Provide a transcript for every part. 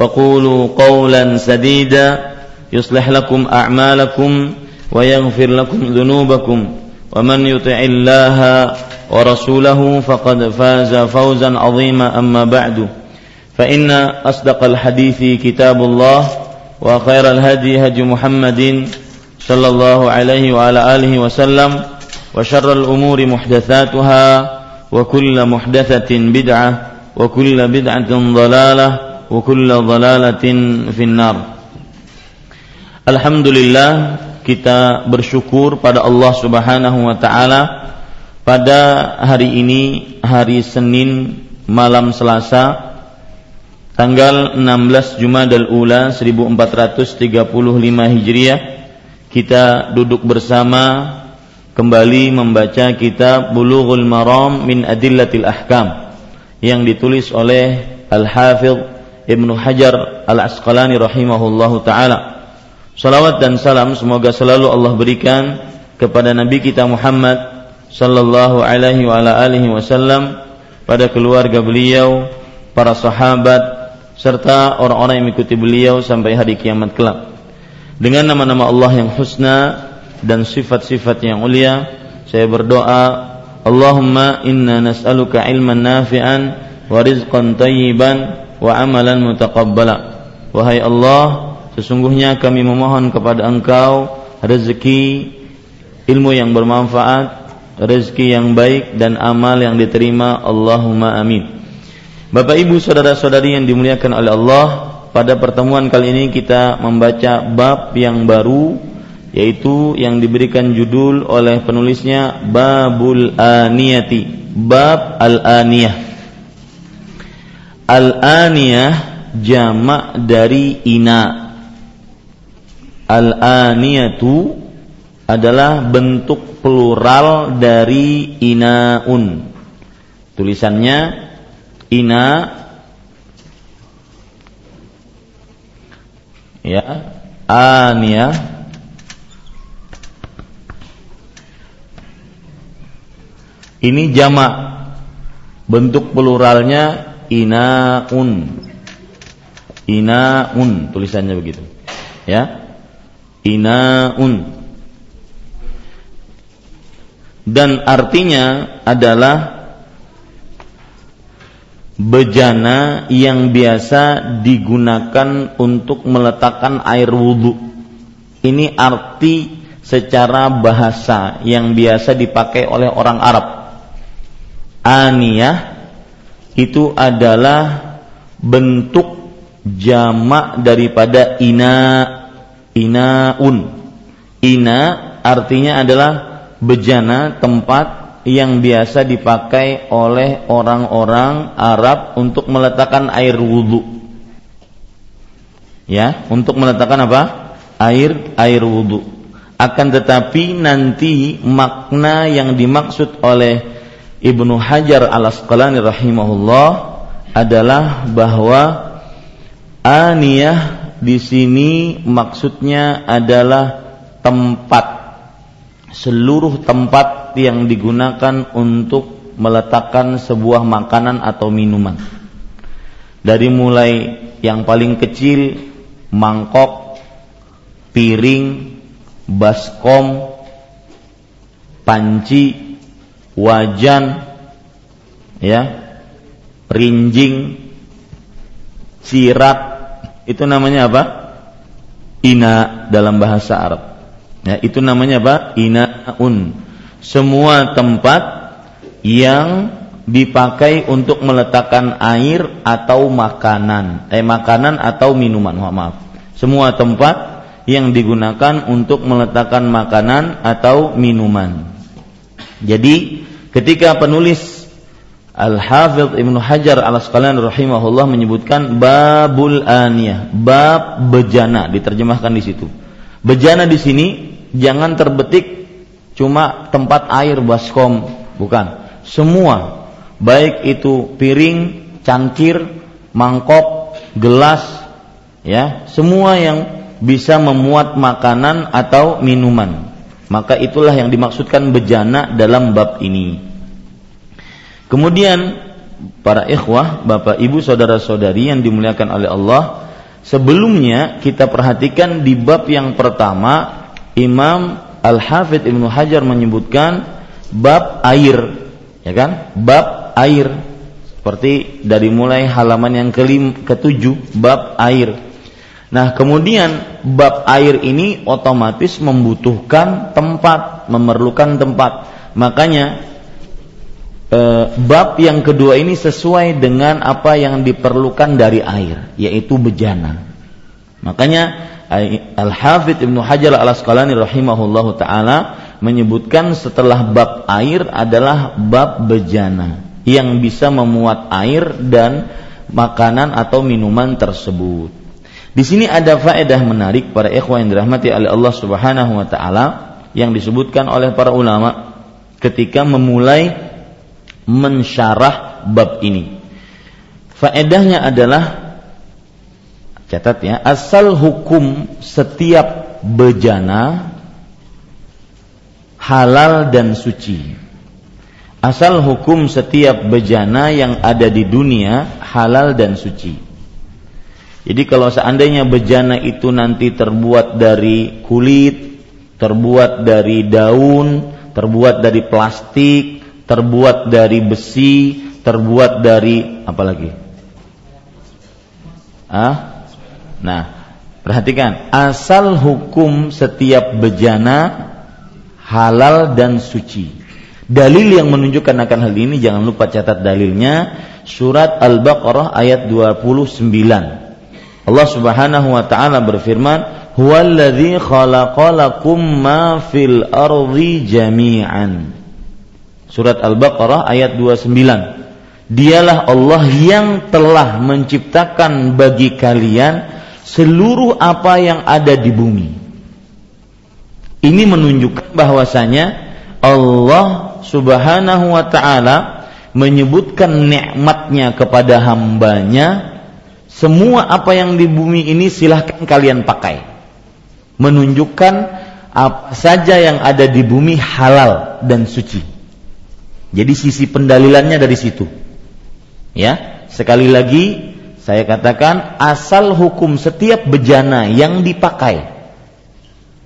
وقولوا قولا سديدا يصلح لكم أعمالكم ويغفر لكم ذنوبكم ومن يطع الله ورسوله فقد فاز فوزا عظيما. أما بعد فإن أصدق الحديث كتاب الله وخير الهدي هدي محمد صلى الله عليه وعلى آله وسلم وشر الأمور محدثاتها وكل محدثة بدعة وكل بدعة ضلالة وكل ضلالة في النار Alhamdulillah kita bersyukur pada Allah Subhanahu wa taala pada hari ini hari Senin malam Selasa tanggal 16 Jumadal Ula 1435 Hijriah kita duduk bersama kembali membaca kitab Bulughul Maram min Adillatil Ahkam yang ditulis oleh Al-Hafidh Ibnu Hajar Al-Asqalani rahimahullahu taala. Salawat dan salam semoga selalu Allah berikan kepada Nabi kita Muhammad sallallahu alaihi wa ala alihi wasallam pada keluarga beliau, para sahabat serta orang-orang yang mengikuti beliau sampai hari kiamat kelak. Dengan nama-nama Allah yang husna dan sifat-sifat yang mulia, saya berdoa, Allahumma inna nas'aluka ilman nafi'an wa rizqan tayyiban wa amalan mutaqabbala. Wahai Allah, sesungguhnya kami memohon kepada Engkau rezeki ilmu yang bermanfaat, rezeki yang baik dan amal yang diterima. Allahumma amin. Bapak Ibu saudara-saudari yang dimuliakan oleh Allah, pada pertemuan kali ini kita membaca bab yang baru yaitu yang diberikan judul oleh penulisnya Babul Aniyati, bab Al-Aniyah. Al-aniyah jamak dari ina. Al-aniyatu adalah bentuk plural dari inaun. Tulisannya ina ya aniyah ini jamak bentuk pluralnya inaun. Inaun tulisannya begitu. Ya? Inaun. Dan artinya adalah bejana yang biasa digunakan untuk meletakkan air wudhu. Ini arti secara bahasa yang biasa dipakai oleh orang Arab. Aniyah itu adalah bentuk jamak daripada ina inaun. Ina artinya adalah bejana tempat yang biasa dipakai oleh orang-orang Arab untuk meletakkan air wudhu ya untuk meletakkan apa? Air air wudhu akan tetapi nanti makna yang dimaksud oleh Ibnu Hajar Al Asqalani rahimahullah adalah bahwa aniyah di sini maksudnya adalah tempat seluruh tempat yang digunakan untuk meletakkan sebuah makanan atau minuman. Dari mulai yang paling kecil mangkok, piring, baskom, panci, wajan ya rinjing sirat itu namanya apa? Ina dalam bahasa Arab. Ya, itu namanya apa? Inaun. Semua tempat yang dipakai untuk meletakkan air atau makanan, eh makanan atau minuman, maaf. Semua tempat yang digunakan untuk meletakkan makanan atau minuman. Jadi ketika penulis Al-Hafidh Ibnu Hajar Al-Asqalani rahimahullah menyebutkan babul aniyah, bab bejana diterjemahkan di situ. Bejana di sini jangan terbetik cuma tempat air baskom, bukan. Semua baik itu piring, cangkir, mangkok, gelas, ya, semua yang bisa memuat makanan atau minuman. Maka itulah yang dimaksudkan bejana dalam bab ini. Kemudian para ikhwah, bapak ibu, saudara-saudari yang dimuliakan oleh Allah, sebelumnya kita perhatikan di bab yang pertama Imam Al-Hafidh Ibnu Hajar menyebutkan bab air, ya kan? Bab air seperti dari mulai halaman yang kelim, ketujuh bab air Nah, kemudian bab air ini otomatis membutuhkan tempat, memerlukan tempat. Makanya eh, bab yang kedua ini sesuai dengan apa yang diperlukan dari air, yaitu bejana. Makanya Al-Hafidh Ibnu Hajar Al-Asqalani rahimahullahu taala menyebutkan setelah bab air adalah bab bejana yang bisa memuat air dan makanan atau minuman tersebut. Di sini ada faedah menarik para ikhwan yang dirahmati oleh Allah Subhanahu wa taala yang disebutkan oleh para ulama ketika memulai mensyarah bab ini. Faedahnya adalah catat ya, asal hukum setiap bejana halal dan suci. Asal hukum setiap bejana yang ada di dunia halal dan suci. Jadi kalau seandainya bejana itu nanti terbuat dari kulit, terbuat dari daun, terbuat dari plastik, terbuat dari besi, terbuat dari apa lagi? Ah? Nah, perhatikan, asal hukum setiap bejana halal dan suci. Dalil yang menunjukkan akan hal ini jangan lupa catat dalilnya surat Al-Baqarah ayat 29. Allah Subhanahu wa taala berfirman, "Huwallazi khalaqalakum ma fil ardi jami'an." Surat Al-Baqarah ayat 29. Dialah Allah yang telah menciptakan bagi kalian seluruh apa yang ada di bumi. Ini menunjukkan bahwasanya Allah Subhanahu wa taala menyebutkan nikmatnya kepada hambanya semua apa yang di bumi ini silahkan kalian pakai. Menunjukkan apa saja yang ada di bumi halal dan suci. Jadi sisi pendalilannya dari situ. Ya, sekali lagi saya katakan asal hukum setiap bejana yang dipakai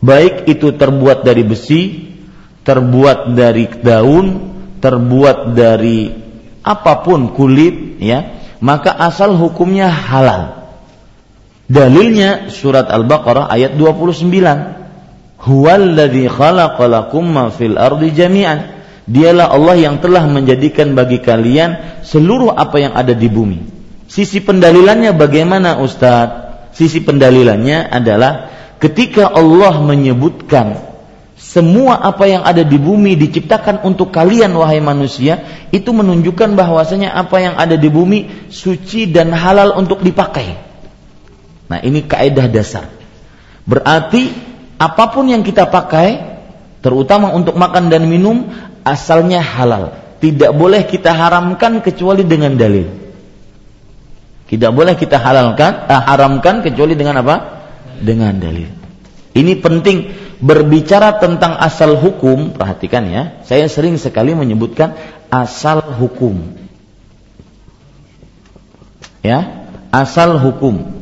baik itu terbuat dari besi, terbuat dari daun, terbuat dari apa pun kulit ya maka asal hukumnya halal. Dalilnya surat Al-Baqarah ayat 29. Huwallazi khalaqalakum ma fil ardi jami'an. Dialah Allah yang telah menjadikan bagi kalian seluruh apa yang ada di bumi. Sisi pendalilannya bagaimana Ustaz? Sisi pendalilannya adalah ketika Allah menyebutkan semua apa yang ada di bumi diciptakan untuk kalian wahai manusia itu menunjukkan bahwasanya apa yang ada di bumi suci dan halal untuk dipakai. Nah, ini kaidah dasar. Berarti apa pun yang kita pakai terutama untuk makan dan minum asalnya halal. Tidak boleh kita haramkan kecuali dengan dalil. Tidak boleh kita halalkan, eh, haramkan kecuali dengan apa? Dengan dalil. Ini penting berbicara tentang asal hukum, perhatikan ya, saya sering sekali menyebutkan asal hukum. Ya, asal hukum.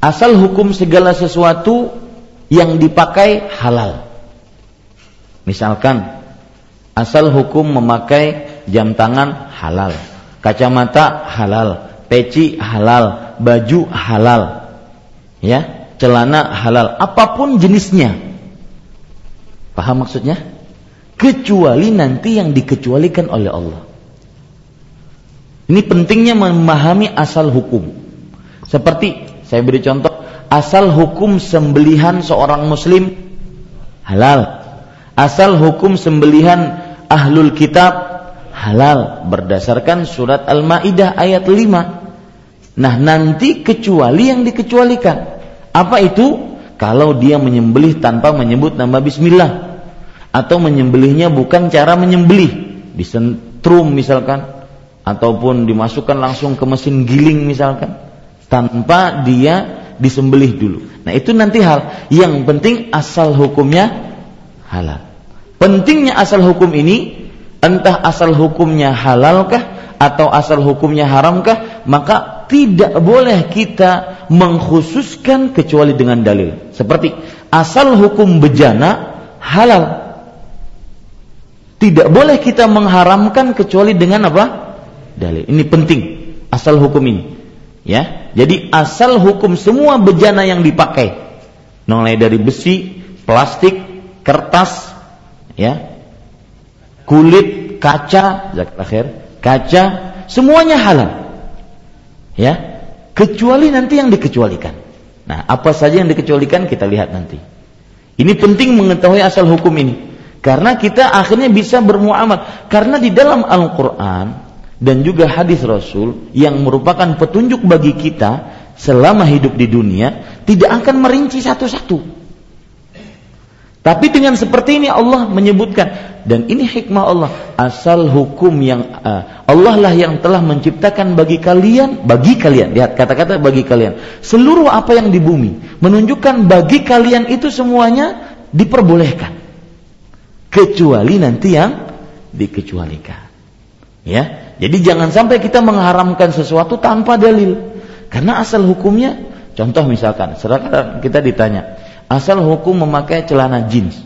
Asal hukum segala sesuatu yang dipakai halal. Misalkan asal hukum memakai jam tangan halal, kacamata halal, peci halal, baju halal. Ya, celana halal, apa pun jenisnya. Paham maksudnya? Kecuali nanti yang dikecualikan oleh Allah. Ini pentingnya memahami asal hukum. Seperti saya beri contoh, asal hukum sembelihan seorang muslim halal. Asal hukum sembelihan ahlul kitab halal berdasarkan surat Al-Maidah ayat 5. Nah, nanti kecuali yang dikecualikan. Apa itu? Kalau dia menyembelih tanpa menyebut nama bismillah atau menyembelihnya bukan cara menyembelih, disentrum misalkan ataupun dimasukkan langsung ke mesin giling misalkan tanpa dia disembelih dulu. Nah, itu nanti hal yang penting asal hukumnya halal. Pentingnya asal hukum ini entah asal hukumnya halalkah atau asal hukumnya haramkah, maka tidak boleh kita mengkhususkan kecuali dengan dalil. Seperti asal hukum bejana halal. Tidak boleh kita mengharamkan kecuali dengan apa? Dalil. Ini penting asal hukum ini. Ya. Jadi asal hukum semua bejana yang dipakai mulai dari besi, plastik, kertas, ya, kulit, kaca, zakat akhir, kaca, semuanya halal. Ya, kecuali nanti yang dikecualikan. Nah, apa saja yang dikecualikan kita lihat nanti. Ini penting mengetahui asal hukum ini. Karena kita akhirnya bisa bermuamal. Karena di dalam Al-Quran dan juga hadis Rasul yang merupakan petunjuk bagi kita selama hidup di dunia tidak akan merinci satu-satu. Tapi dengan seperti ini Allah menyebutkan dan ini hikmah Allah asal hukum yang uh, Allah lah yang telah menciptakan bagi kalian bagi kalian lihat kata-kata bagi kalian seluruh apa yang di bumi menunjukkan bagi kalian itu semuanya diperbolehkan kecuali nanti yang dikecualikan. Ya jadi jangan sampai kita mengharamkan sesuatu tanpa dalil karena asal hukumnya contoh misalkan sekarang kita ditanya asal hukum memakai celana jeans.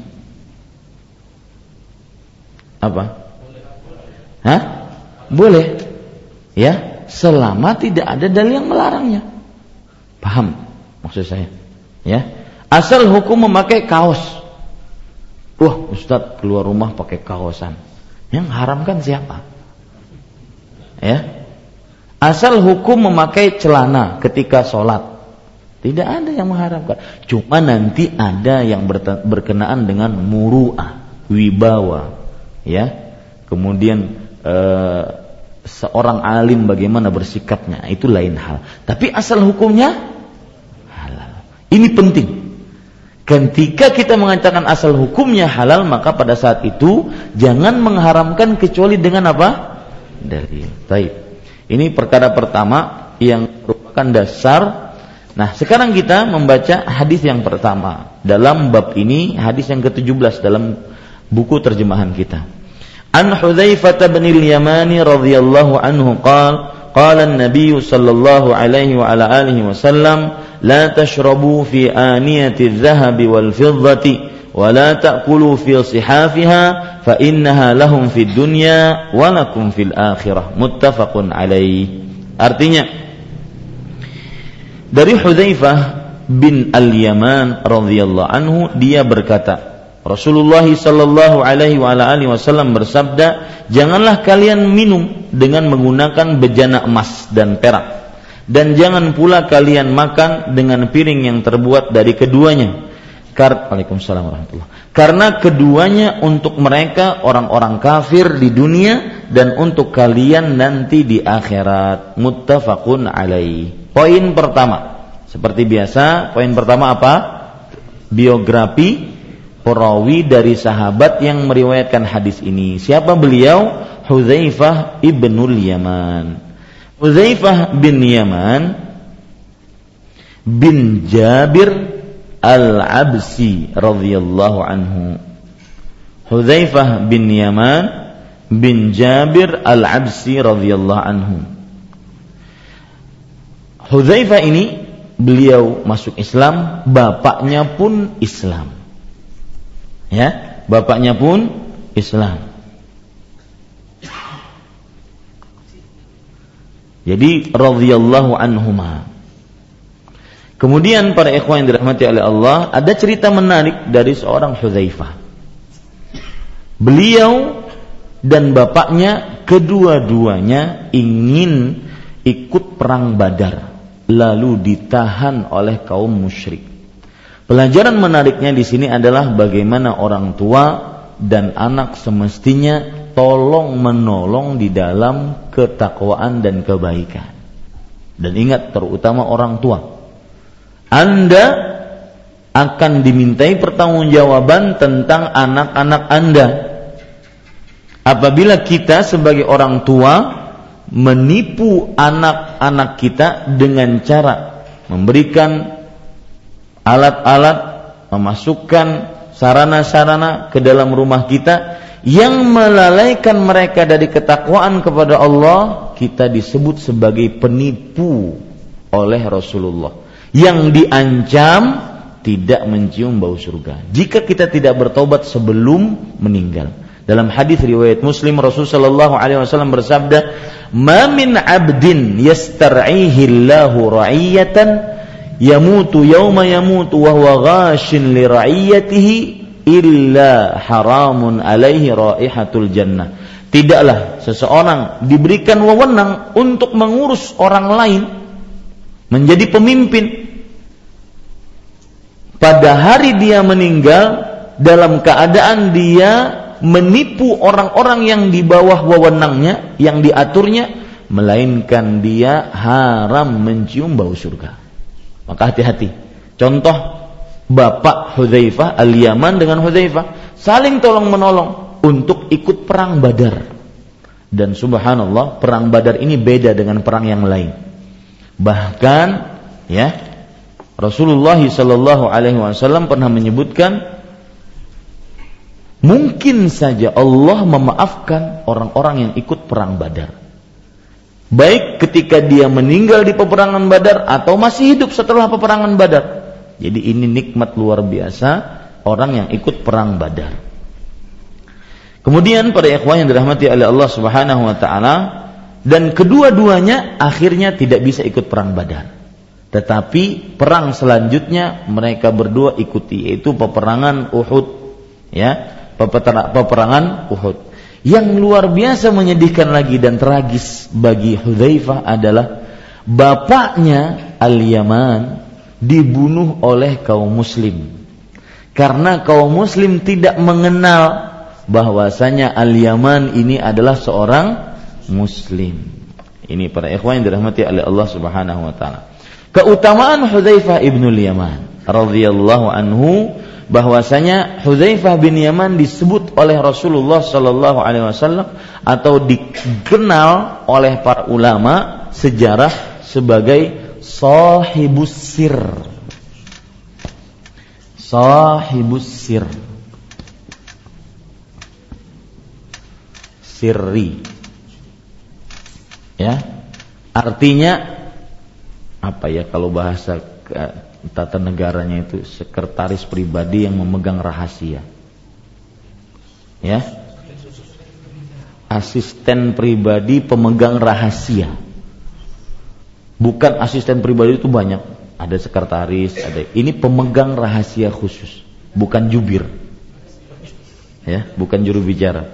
Apa? Hah? Boleh. Ya, selama tidak ada dalil yang melarangnya. Paham maksud saya? Ya. Asal hukum memakai kaos. Wah, Ustadz keluar rumah pakai kaosan. Yang haramkan siapa? Ya. Asal hukum memakai celana ketika sholat. Tidak ada yang mengharapkan. Cuma nanti ada yang berkenaan dengan muruah, wibawa, ya. Kemudian e, seorang alim bagaimana bersikapnya, itu lain hal. Tapi asal hukumnya halal. Ini penting. Ketika kita mengatakan asal hukumnya halal, maka pada saat itu jangan mengharamkan kecuali dengan apa? Dalil. Baik. Ini perkara pertama yang merupakan dasar Nah, sekarang kita membaca hadis yang pertama. Dalam bab ini, hadis yang ke-17 dalam buku terjemahan kita. An Hudzaifah bin al-Yamani radhiyallahu anhu qala qala an-nabiy sallallahu alaihi wa ala alihi wasallam la tashrabu fi aniyati adh-dhahab wal fiddati wa la ta'kulu fi sihafiha fa innaha lahum fid dunya wa artinya dari Hudzaifah bin Al-Yaman radhiyallahu anhu dia berkata, Rasulullah sallallahu alaihi wa alihi wasallam bersabda, "Janganlah kalian minum dengan menggunakan bejana emas dan perak, dan jangan pula kalian makan dengan piring yang terbuat dari keduanya." Waalaikumsalam warahmatullah. Karena keduanya untuk mereka orang-orang kafir di dunia dan untuk kalian nanti di akhirat. Muttafaqun alaih. Poin pertama, seperti biasa, poin pertama apa? Biografi perawi dari sahabat yang meriwayatkan hadis ini. Siapa beliau? Hudzaifah ibnul Yaman. Hudzaifah bin Yaman bin Jabir al-Absi radhiyallahu anhu. Hudzaifah bin Yaman bin Jabir al-Absi radhiyallahu anhu. Hudzaifah ini beliau masuk Islam, bapaknya pun Islam. Ya, bapaknya pun Islam. Jadi radhiyallahu anhuma. Kemudian para ikhwan yang dirahmati oleh Allah, ada cerita menarik dari seorang Hudzaifah. Beliau dan bapaknya kedua-duanya ingin ikut perang Badar, lalu ditahan oleh kaum musyrik. Pelajaran menariknya di sini adalah bagaimana orang tua dan anak semestinya tolong menolong di dalam ketakwaan dan kebaikan. Dan ingat terutama orang tua. Anda akan dimintai pertanggungjawaban tentang anak-anak Anda. Apabila kita sebagai orang tua menipu anak-anak kita dengan cara memberikan alat-alat, memasukkan sarana-sarana ke dalam rumah kita yang melalaikan mereka dari ketakwaan kepada Allah, kita disebut sebagai penipu oleh Rasulullah yang diancam tidak mencium bau surga. Jika kita tidak bertobat sebelum meninggal. Dalam hadis riwayat Muslim Rasulullah sallallahu alaihi wasallam bersabda, "Ma min 'abdin yastar'ihi Allahu ra'iyatan yamutu yawma yamutu wa huwa ghashin li ra'iyatihi illa haramun alaihi raihatul jannah. Tidaklah seseorang diberikan wewenang untuk mengurus orang lain menjadi pemimpin pada hari dia meninggal dalam keadaan dia menipu orang-orang yang di bawah wewenangnya yang diaturnya melainkan dia haram mencium bau surga. Maka hati-hati. Contoh Bapak Hudzaifah Al-Yaman dengan Hudzaifah saling tolong menolong untuk ikut perang Badar. Dan subhanallah, perang Badar ini beda dengan perang yang lain. Bahkan ya, Rasulullah sallallahu alaihi wasallam pernah menyebutkan mungkin saja Allah memaafkan orang-orang yang ikut perang Badar baik ketika dia meninggal di peperangan Badar atau masih hidup setelah peperangan Badar. Jadi ini nikmat luar biasa orang yang ikut perang Badar. Kemudian pada ikhwan yang dirahmati oleh Allah Subhanahu wa taala dan kedua-duanya akhirnya tidak bisa ikut perang Badar. Tetapi perang selanjutnya mereka berdua ikuti yaitu peperangan Uhud ya, peperangan Uhud. Yang luar biasa menyedihkan lagi dan tragis bagi Hudzaifah adalah bapaknya Al-Yaman dibunuh oleh kaum muslim. Karena kaum muslim tidak mengenal bahwasanya Al-Yaman ini adalah seorang muslim. Ini para ikhwan yang dirahmati oleh Allah Subhanahu wa taala. Keutamaan Hudzaifah ibnu Yaman radhiyallahu anhu bahwasanya Hudzaifah bin Yaman disebut oleh Rasulullah Shallallahu Alaihi Wasallam atau dikenal oleh para ulama sejarah sebagai sahibus sir. Sahibus sir. Sirri. Ya. Artinya apa ya kalau bahasa tata negaranya itu sekretaris pribadi yang memegang rahasia. Ya. Asisten pribadi pemegang rahasia. Bukan asisten pribadi itu banyak. Ada sekretaris, ada ini pemegang rahasia khusus, bukan jubir. Ya, bukan juru bicara.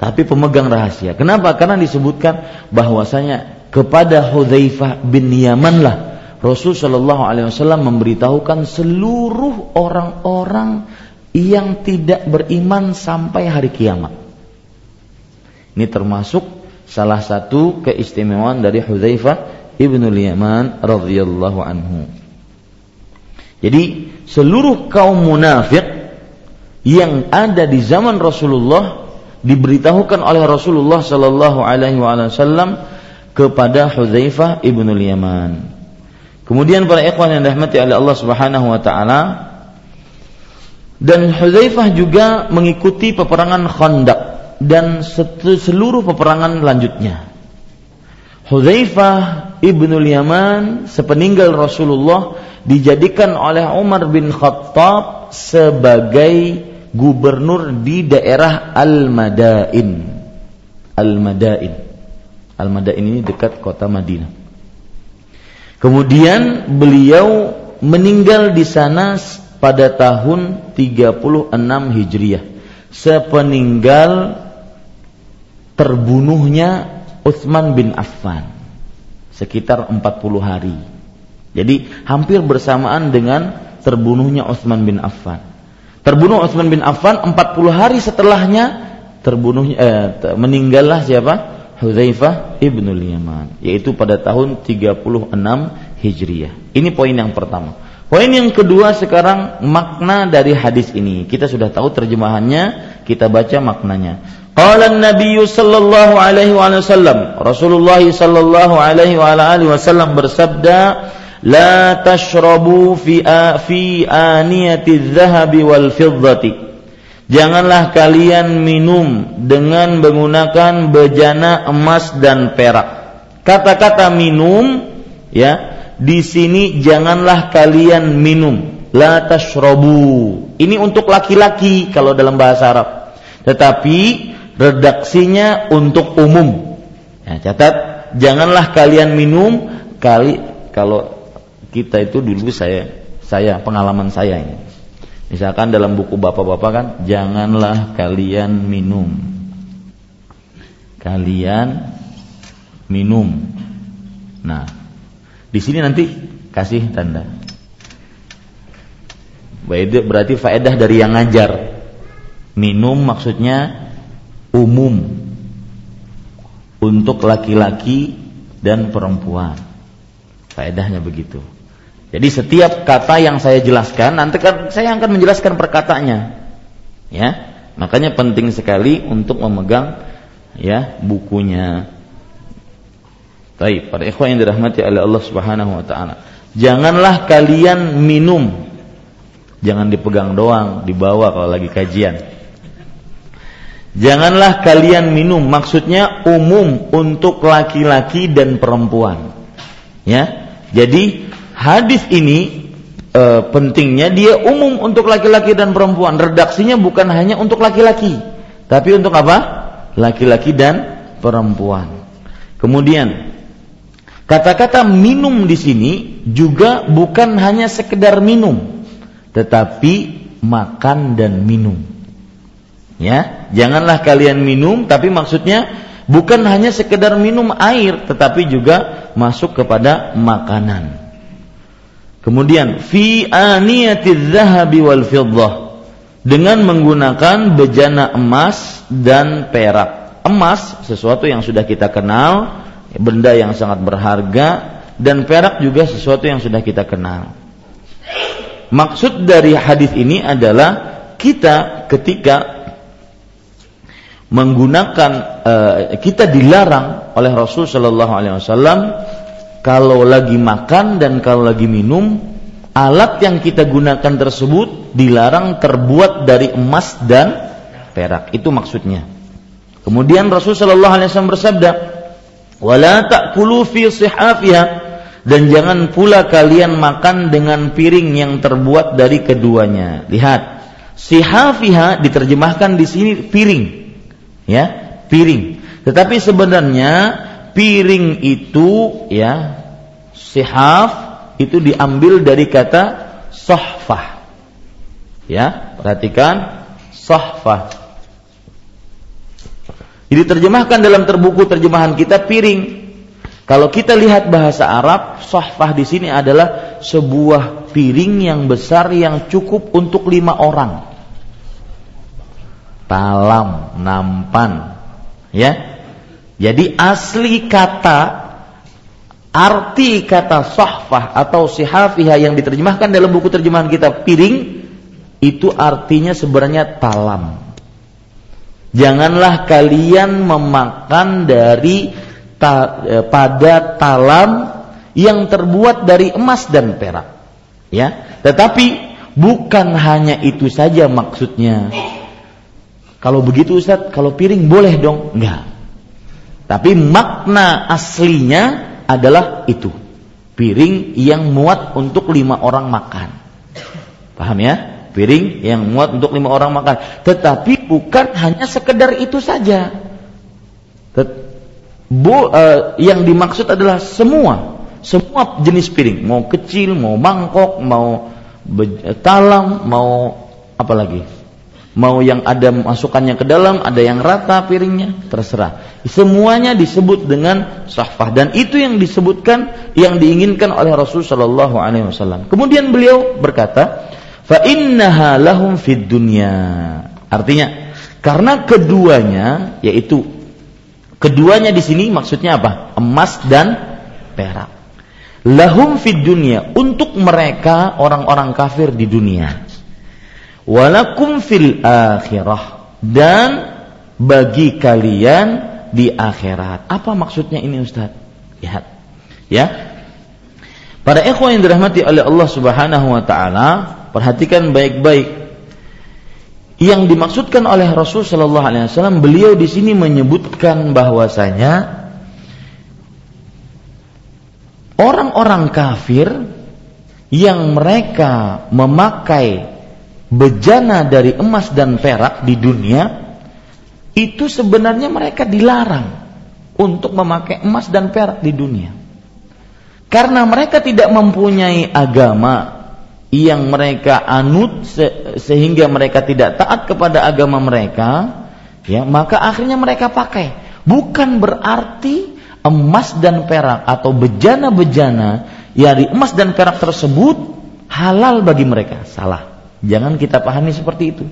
Tapi pemegang rahasia. Kenapa? Karena disebutkan bahwasanya kepada Hudzaifah bin Yaman lah Rasul Shallallahu Alaihi Wasallam memberitahukan seluruh orang-orang yang tidak beriman sampai hari kiamat. Ini termasuk salah satu keistimewaan dari Hudzaifah ibnu Yaman radhiyallahu anhu. Jadi seluruh kaum munafik yang ada di zaman Rasulullah diberitahukan oleh Rasulullah Shallallahu Alaihi Wasallam kepada Hudzaifah ibnu Yaman. Kemudian para ikhwan yang dirahmati oleh Allah Subhanahu wa taala dan Hudzaifah juga mengikuti peperangan Khandaq dan seluruh peperangan lanjutnya. Hudzaifah ibnu Yaman sepeninggal Rasulullah dijadikan oleh Umar bin Khattab sebagai gubernur di daerah Al-Madain. Al-Madain. Al-Madain ini dekat kota Madinah. Kemudian beliau meninggal di sana pada tahun 36 Hijriah. Sepeninggal terbunuhnya Utsman bin Affan sekitar 40 hari. Jadi hampir bersamaan dengan terbunuhnya Utsman bin Affan. Terbunuh Utsman bin Affan 40 hari setelahnya terbunuhnya eh, meninggallah siapa? Hudzaifah ibnul Yaman yaitu pada tahun 36 Hijriah. Ini poin yang pertama. Poin yang kedua sekarang makna dari hadis ini. Kita sudah tahu terjemahannya, kita baca maknanya. Qala an-nabiy sallallahu alaihi wasallam, Rasulullah sallallahu alaihi wa alihi wasallam bersabda, "La tashrabu fi fi aniyati adh-dhahabi wal fiddati." Janganlah kalian minum dengan menggunakan bejana emas dan perak. Kata-kata minum ya, di sini janganlah kalian minum. La tashrabu. Ini untuk laki-laki kalau dalam bahasa Arab. Tetapi redaksinya untuk umum. Ya, catat, janganlah kalian minum kali kalau kita itu dulu saya saya pengalaman saya ini Misalkan dalam buku bapak-bapak kan, janganlah kalian minum. Kalian minum. Nah, di sini nanti kasih tanda. Berarti faedah dari yang ngajar. Minum maksudnya umum untuk laki-laki dan perempuan. Faedahnya begitu. Jadi setiap kata yang saya jelaskan nanti kan saya akan menjelaskan perkataannya. Ya. Makanya penting sekali untuk memegang ya bukunya. Baik, para ikhwan yang dirahmati oleh Allah Subhanahu wa taala. Janganlah kalian minum. Jangan dipegang doang, dibawa kalau lagi kajian. Janganlah kalian minum, maksudnya umum untuk laki-laki dan perempuan. Ya. Jadi hadis ini e, pentingnya dia umum untuk laki-laki dan perempuan. Redaksinya bukan hanya untuk laki-laki, tapi untuk apa? Laki-laki dan perempuan. Kemudian kata-kata minum di sini juga bukan hanya sekedar minum, tetapi makan dan minum. Ya, janganlah kalian minum, tapi maksudnya bukan hanya sekedar minum air, tetapi juga masuk kepada makanan. Kemudian fi aniyatiz zahabi wal fiddah dengan menggunakan bejana emas dan perak. Emas sesuatu yang sudah kita kenal, benda yang sangat berharga dan perak juga sesuatu yang sudah kita kenal. Maksud dari hadis ini adalah kita ketika menggunakan uh, kita dilarang oleh Rasul Shallallahu Alaihi Wasallam kalau lagi makan dan kalau lagi minum, alat yang kita gunakan tersebut dilarang terbuat dari emas dan perak. Itu maksudnya. Kemudian Rasulullah Shallallahu Alaihi Wasallam bersabda, "Wala ta'kulu fi sihafiha" dan jangan pula kalian makan dengan piring yang terbuat dari keduanya. Lihat, sihafiha diterjemahkan di sini piring, ya, piring. Tetapi sebenarnya piring itu ya sihaf itu diambil dari kata sohfah. Ya perhatikan sohfah. Jadi terjemahkan dalam terbuku terjemahan kita piring. Kalau kita lihat bahasa Arab sohfah di sini adalah sebuah piring yang besar yang cukup untuk lima orang. Talam nampan ya jadi asli kata arti kata sohfah atau sihafihah yang diterjemahkan dalam buku terjemahan kita piring itu artinya sebenarnya talam. Janganlah kalian memakan dari ta, e, pada talam yang terbuat dari emas dan perak. Ya, tetapi bukan hanya itu saja maksudnya. Kalau begitu Ustaz, kalau piring boleh dong? Enggak. Tapi makna aslinya adalah itu. Piring yang muat untuk lima orang makan. Paham ya? Piring yang muat untuk lima orang makan. Tetapi bukan hanya sekedar itu saja. Bu, uh, yang dimaksud adalah semua semua jenis piring, mau kecil, mau mangkok, mau talam, mau apa lagi? Mau yang ada masukannya ke dalam, ada yang rata piringnya, terserah. Semuanya disebut dengan sahfah dan itu yang disebutkan yang diinginkan oleh Rasul Shallallahu Alaihi Wasallam. Kemudian beliau berkata, fa innaha lahum fid dunya. Artinya, karena keduanya yaitu keduanya di sini maksudnya apa? Emas dan perak lahum fid dunia untuk mereka orang-orang kafir di dunia walakum fil akhirah. Dan bagi kalian di akhirat. Apa maksudnya ini Ustaz? Lihat. Ya. Para ikhwan yang dirahmati oleh Allah Subhanahu wa taala perhatikan baik-baik. Yang dimaksudkan oleh Rasul Shallallahu Alaihi Wasallam beliau di sini menyebutkan bahwasanya orang-orang kafir yang mereka memakai bejana dari emas dan perak di dunia itu sebenarnya mereka dilarang untuk memakai emas dan perak di dunia. Karena mereka tidak mempunyai agama yang mereka anut se sehingga mereka tidak taat kepada agama mereka, ya, maka akhirnya mereka pakai. Bukan berarti emas dan perak atau bejana-bejana dari emas dan perak tersebut halal bagi mereka. Salah. Jangan kita pahami seperti itu.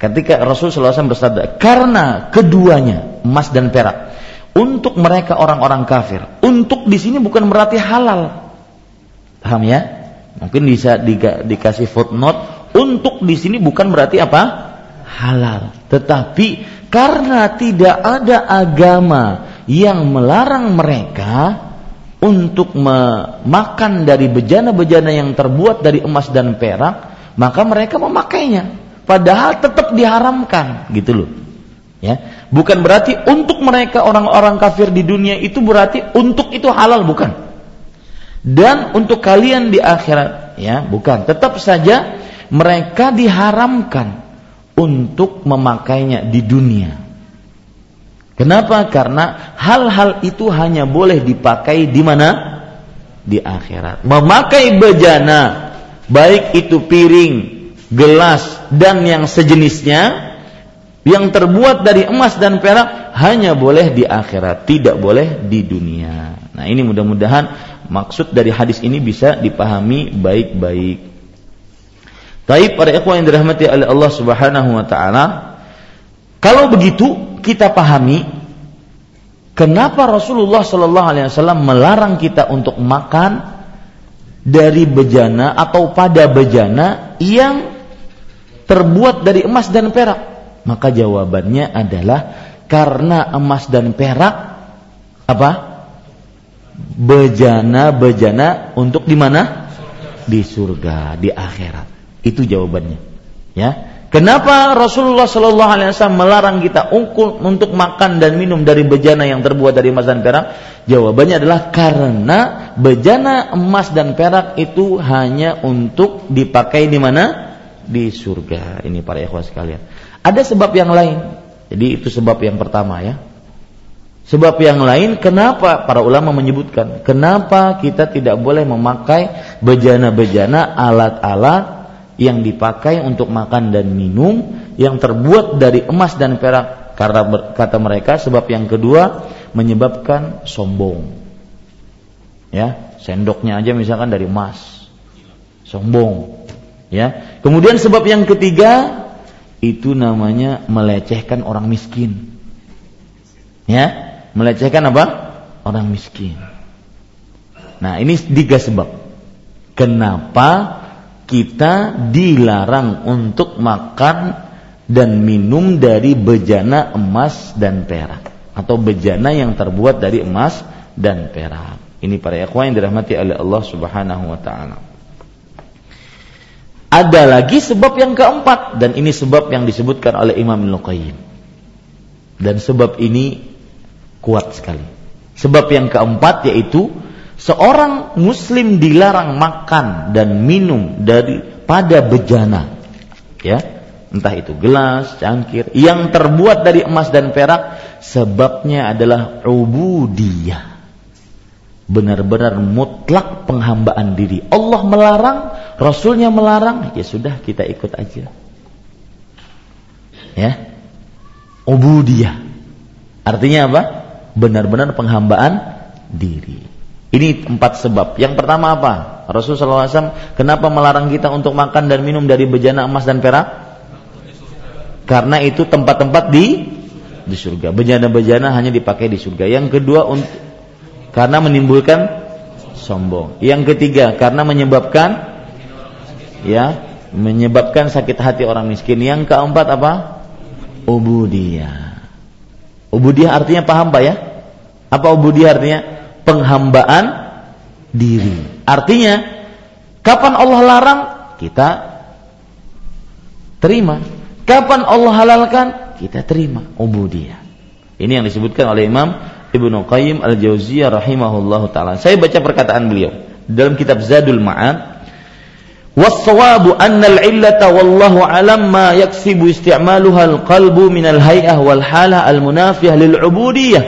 Ketika Rasulullah SAW bersabda, karena keduanya emas dan perak untuk mereka orang-orang kafir, untuk di sini bukan berarti halal. Paham ya? Mungkin bisa di, dikasih footnote untuk di sini bukan berarti apa? Halal. Tetapi karena tidak ada agama yang melarang mereka untuk memakan dari bejana-bejana yang terbuat dari emas dan perak, maka mereka memakainya. Padahal tetap diharamkan, gitu loh. Ya, bukan berarti untuk mereka orang-orang kafir di dunia itu berarti untuk itu halal bukan. Dan untuk kalian di akhirat, ya, bukan. Tetap saja mereka diharamkan untuk memakainya di dunia. Kenapa? Karena hal-hal itu hanya boleh dipakai di mana? Di akhirat. Memakai bejana, baik itu piring, gelas, dan yang sejenisnya, yang terbuat dari emas dan perak hanya boleh di akhirat, tidak boleh di dunia. Nah ini mudah-mudahan maksud dari hadis ini bisa dipahami baik-baik. Taib para ikhwan yang dirahmati oleh Allah Subhanahu wa taala, kalau begitu kita pahami kenapa Rasulullah Shallallahu Alaihi Wasallam melarang kita untuk makan dari bejana atau pada bejana yang terbuat dari emas dan perak. Maka jawabannya adalah karena emas dan perak apa? Bejana-bejana untuk di mana? Di surga, di akhirat. Itu jawabannya. Ya. Kenapa Rasulullah Shallallahu Alaihi Wasallam melarang kita untuk makan dan minum dari bejana yang terbuat dari emas dan perak? Jawabannya adalah karena bejana emas dan perak itu hanya untuk dipakai di mana? Di surga. Ini para ikhwas sekalian. Ada sebab yang lain. Jadi itu sebab yang pertama ya. Sebab yang lain kenapa para ulama menyebutkan kenapa kita tidak boleh memakai bejana-bejana alat-alat yang dipakai untuk makan dan minum yang terbuat dari emas dan perak karena kata mereka sebab yang kedua menyebabkan sombong. Ya sendoknya aja misalkan dari emas. Sombong. Ya. Kemudian sebab yang ketiga itu namanya melecehkan orang miskin. Ya melecehkan apa? Orang miskin. Nah ini tiga sebab. Kenapa kita dilarang untuk makan dan minum dari bejana emas dan perak atau bejana yang terbuat dari emas dan perak. Ini para ikhwan yang dirahmati oleh Allah Subhanahu wa taala. Ada lagi sebab yang keempat dan ini sebab yang disebutkan oleh Imam Al-Qayyim. Dan sebab ini kuat sekali. Sebab yang keempat yaitu seorang muslim dilarang makan dan minum dari pada bejana ya entah itu gelas, cangkir yang terbuat dari emas dan perak sebabnya adalah ubudiyah. Benar-benar mutlak penghambaan diri. Allah melarang, Rasulnya melarang, ya sudah kita ikut aja. Ya. Ubudiyah. Artinya apa? Benar-benar penghambaan diri. Ini empat sebab. Yang pertama apa? Rasulullah SAW kenapa melarang kita untuk makan dan minum dari bejana emas dan perak? Karena itu tempat-tempat di di surga. Bejana-bejana hanya dipakai di surga. Yang kedua untuk karena menimbulkan sombong. Yang ketiga karena menyebabkan ya menyebabkan sakit hati orang miskin. Yang keempat apa? Ubudiyah. Ubudiyah artinya paham Pak ya? Apa ubudiyah artinya? penghambaan diri. Artinya, kapan Allah larang, kita terima. Kapan Allah halalkan, kita terima. Ubudiyah. Ini yang disebutkan oleh Imam Ibnu Qayyim Al-Jauziyah rahimahullahu taala. Saya baca perkataan beliau dalam kitab Zadul Ma'ad والصواب أن العلة والله أعلم ما يكسب استعمالها القلب من الهيئة والحالة المنافية للعبودية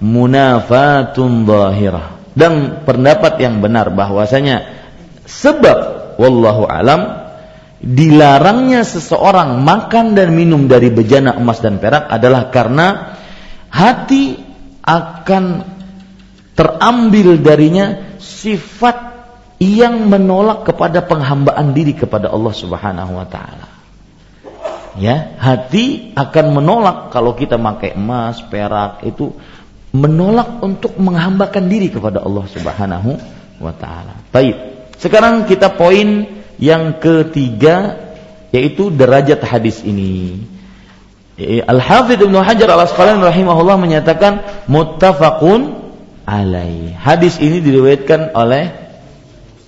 munafatun zahirah dan pendapat yang benar bahwasanya sebab wallahu alam dilarangnya seseorang makan dan minum dari bejana emas dan perak adalah karena hati akan terambil darinya sifat yang menolak kepada penghambaan diri kepada Allah Subhanahu wa taala. Ya, hati akan menolak kalau kita pakai emas, perak itu menolak untuk menghambakan diri kepada Allah Subhanahu wa taala. Baik. Sekarang kita poin yang ketiga yaitu derajat hadis ini. Al-Hafidz Ibnu Hajar Al-Asqalani rahimahullah menyatakan muttafaqun alaih. Hadis ini diriwayatkan oleh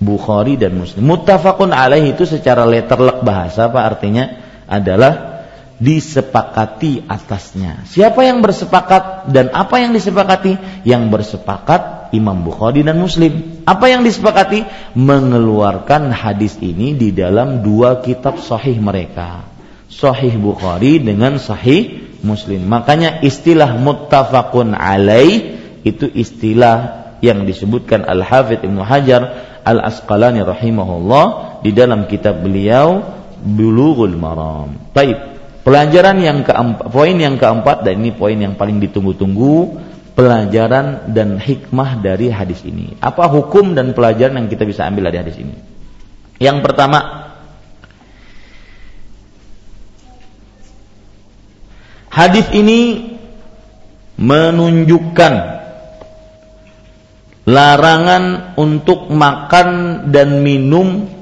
Bukhari dan Muslim. Muttafaqun alaih itu secara letterlek bahasa apa artinya adalah disepakati atasnya. Siapa yang bersepakat dan apa yang disepakati? Yang bersepakat Imam Bukhari dan Muslim. Apa yang disepakati? Mengeluarkan hadis ini di dalam dua kitab sahih mereka. Sahih Bukhari dengan sahih Muslim. Makanya istilah muttafaqun alaih itu istilah yang disebutkan Al-Hafidh Ibnu Hajar Al-Asqalani rahimahullah di dalam kitab beliau Bulughul Maram. Baik. Pelajaran yang keempat, poin yang keempat dan ini poin yang paling ditunggu-tunggu, pelajaran dan hikmah dari hadis ini. Apa hukum dan pelajaran yang kita bisa ambil dari hadis ini? Yang pertama, hadis ini menunjukkan larangan untuk makan dan minum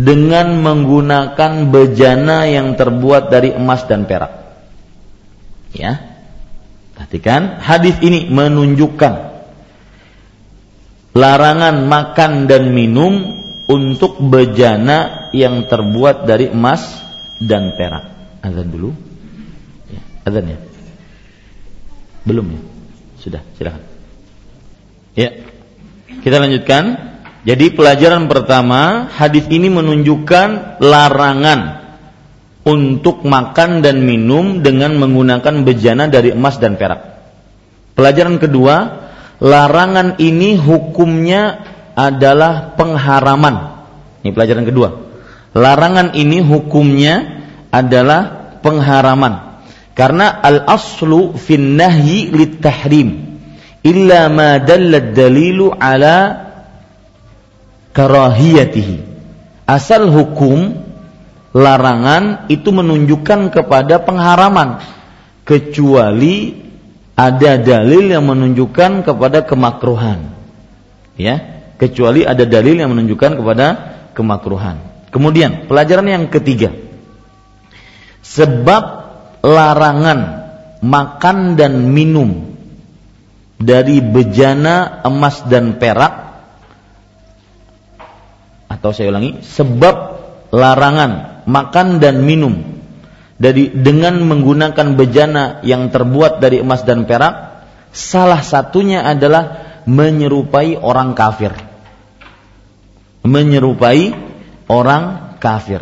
dengan menggunakan bejana yang terbuat dari emas dan perak. Ya. Perhatikan, hadis ini menunjukkan larangan makan dan minum untuk bejana yang terbuat dari emas dan perak. Azan dulu. Ya, azan ya. Belum ya? Sudah, silakan. Ya. Kita lanjutkan. Jadi pelajaran pertama, hadis ini menunjukkan larangan untuk makan dan minum dengan menggunakan bejana dari emas dan perak. Pelajaran kedua, larangan ini hukumnya adalah pengharaman. Ini pelajaran kedua. Larangan ini hukumnya adalah pengharaman. Karena al-aslu fin nahyi lit tahrim illa ma dalilu ala karahiyatihi. Asal hukum larangan itu menunjukkan kepada pengharaman kecuali ada dalil yang menunjukkan kepada kemakruhan. Ya, kecuali ada dalil yang menunjukkan kepada kemakruhan. Kemudian, pelajaran yang ketiga. Sebab larangan makan dan minum dari bejana emas dan perak atau saya ulangi sebab larangan makan dan minum dari dengan menggunakan bejana yang terbuat dari emas dan perak salah satunya adalah menyerupai orang kafir. Menyerupai orang kafir.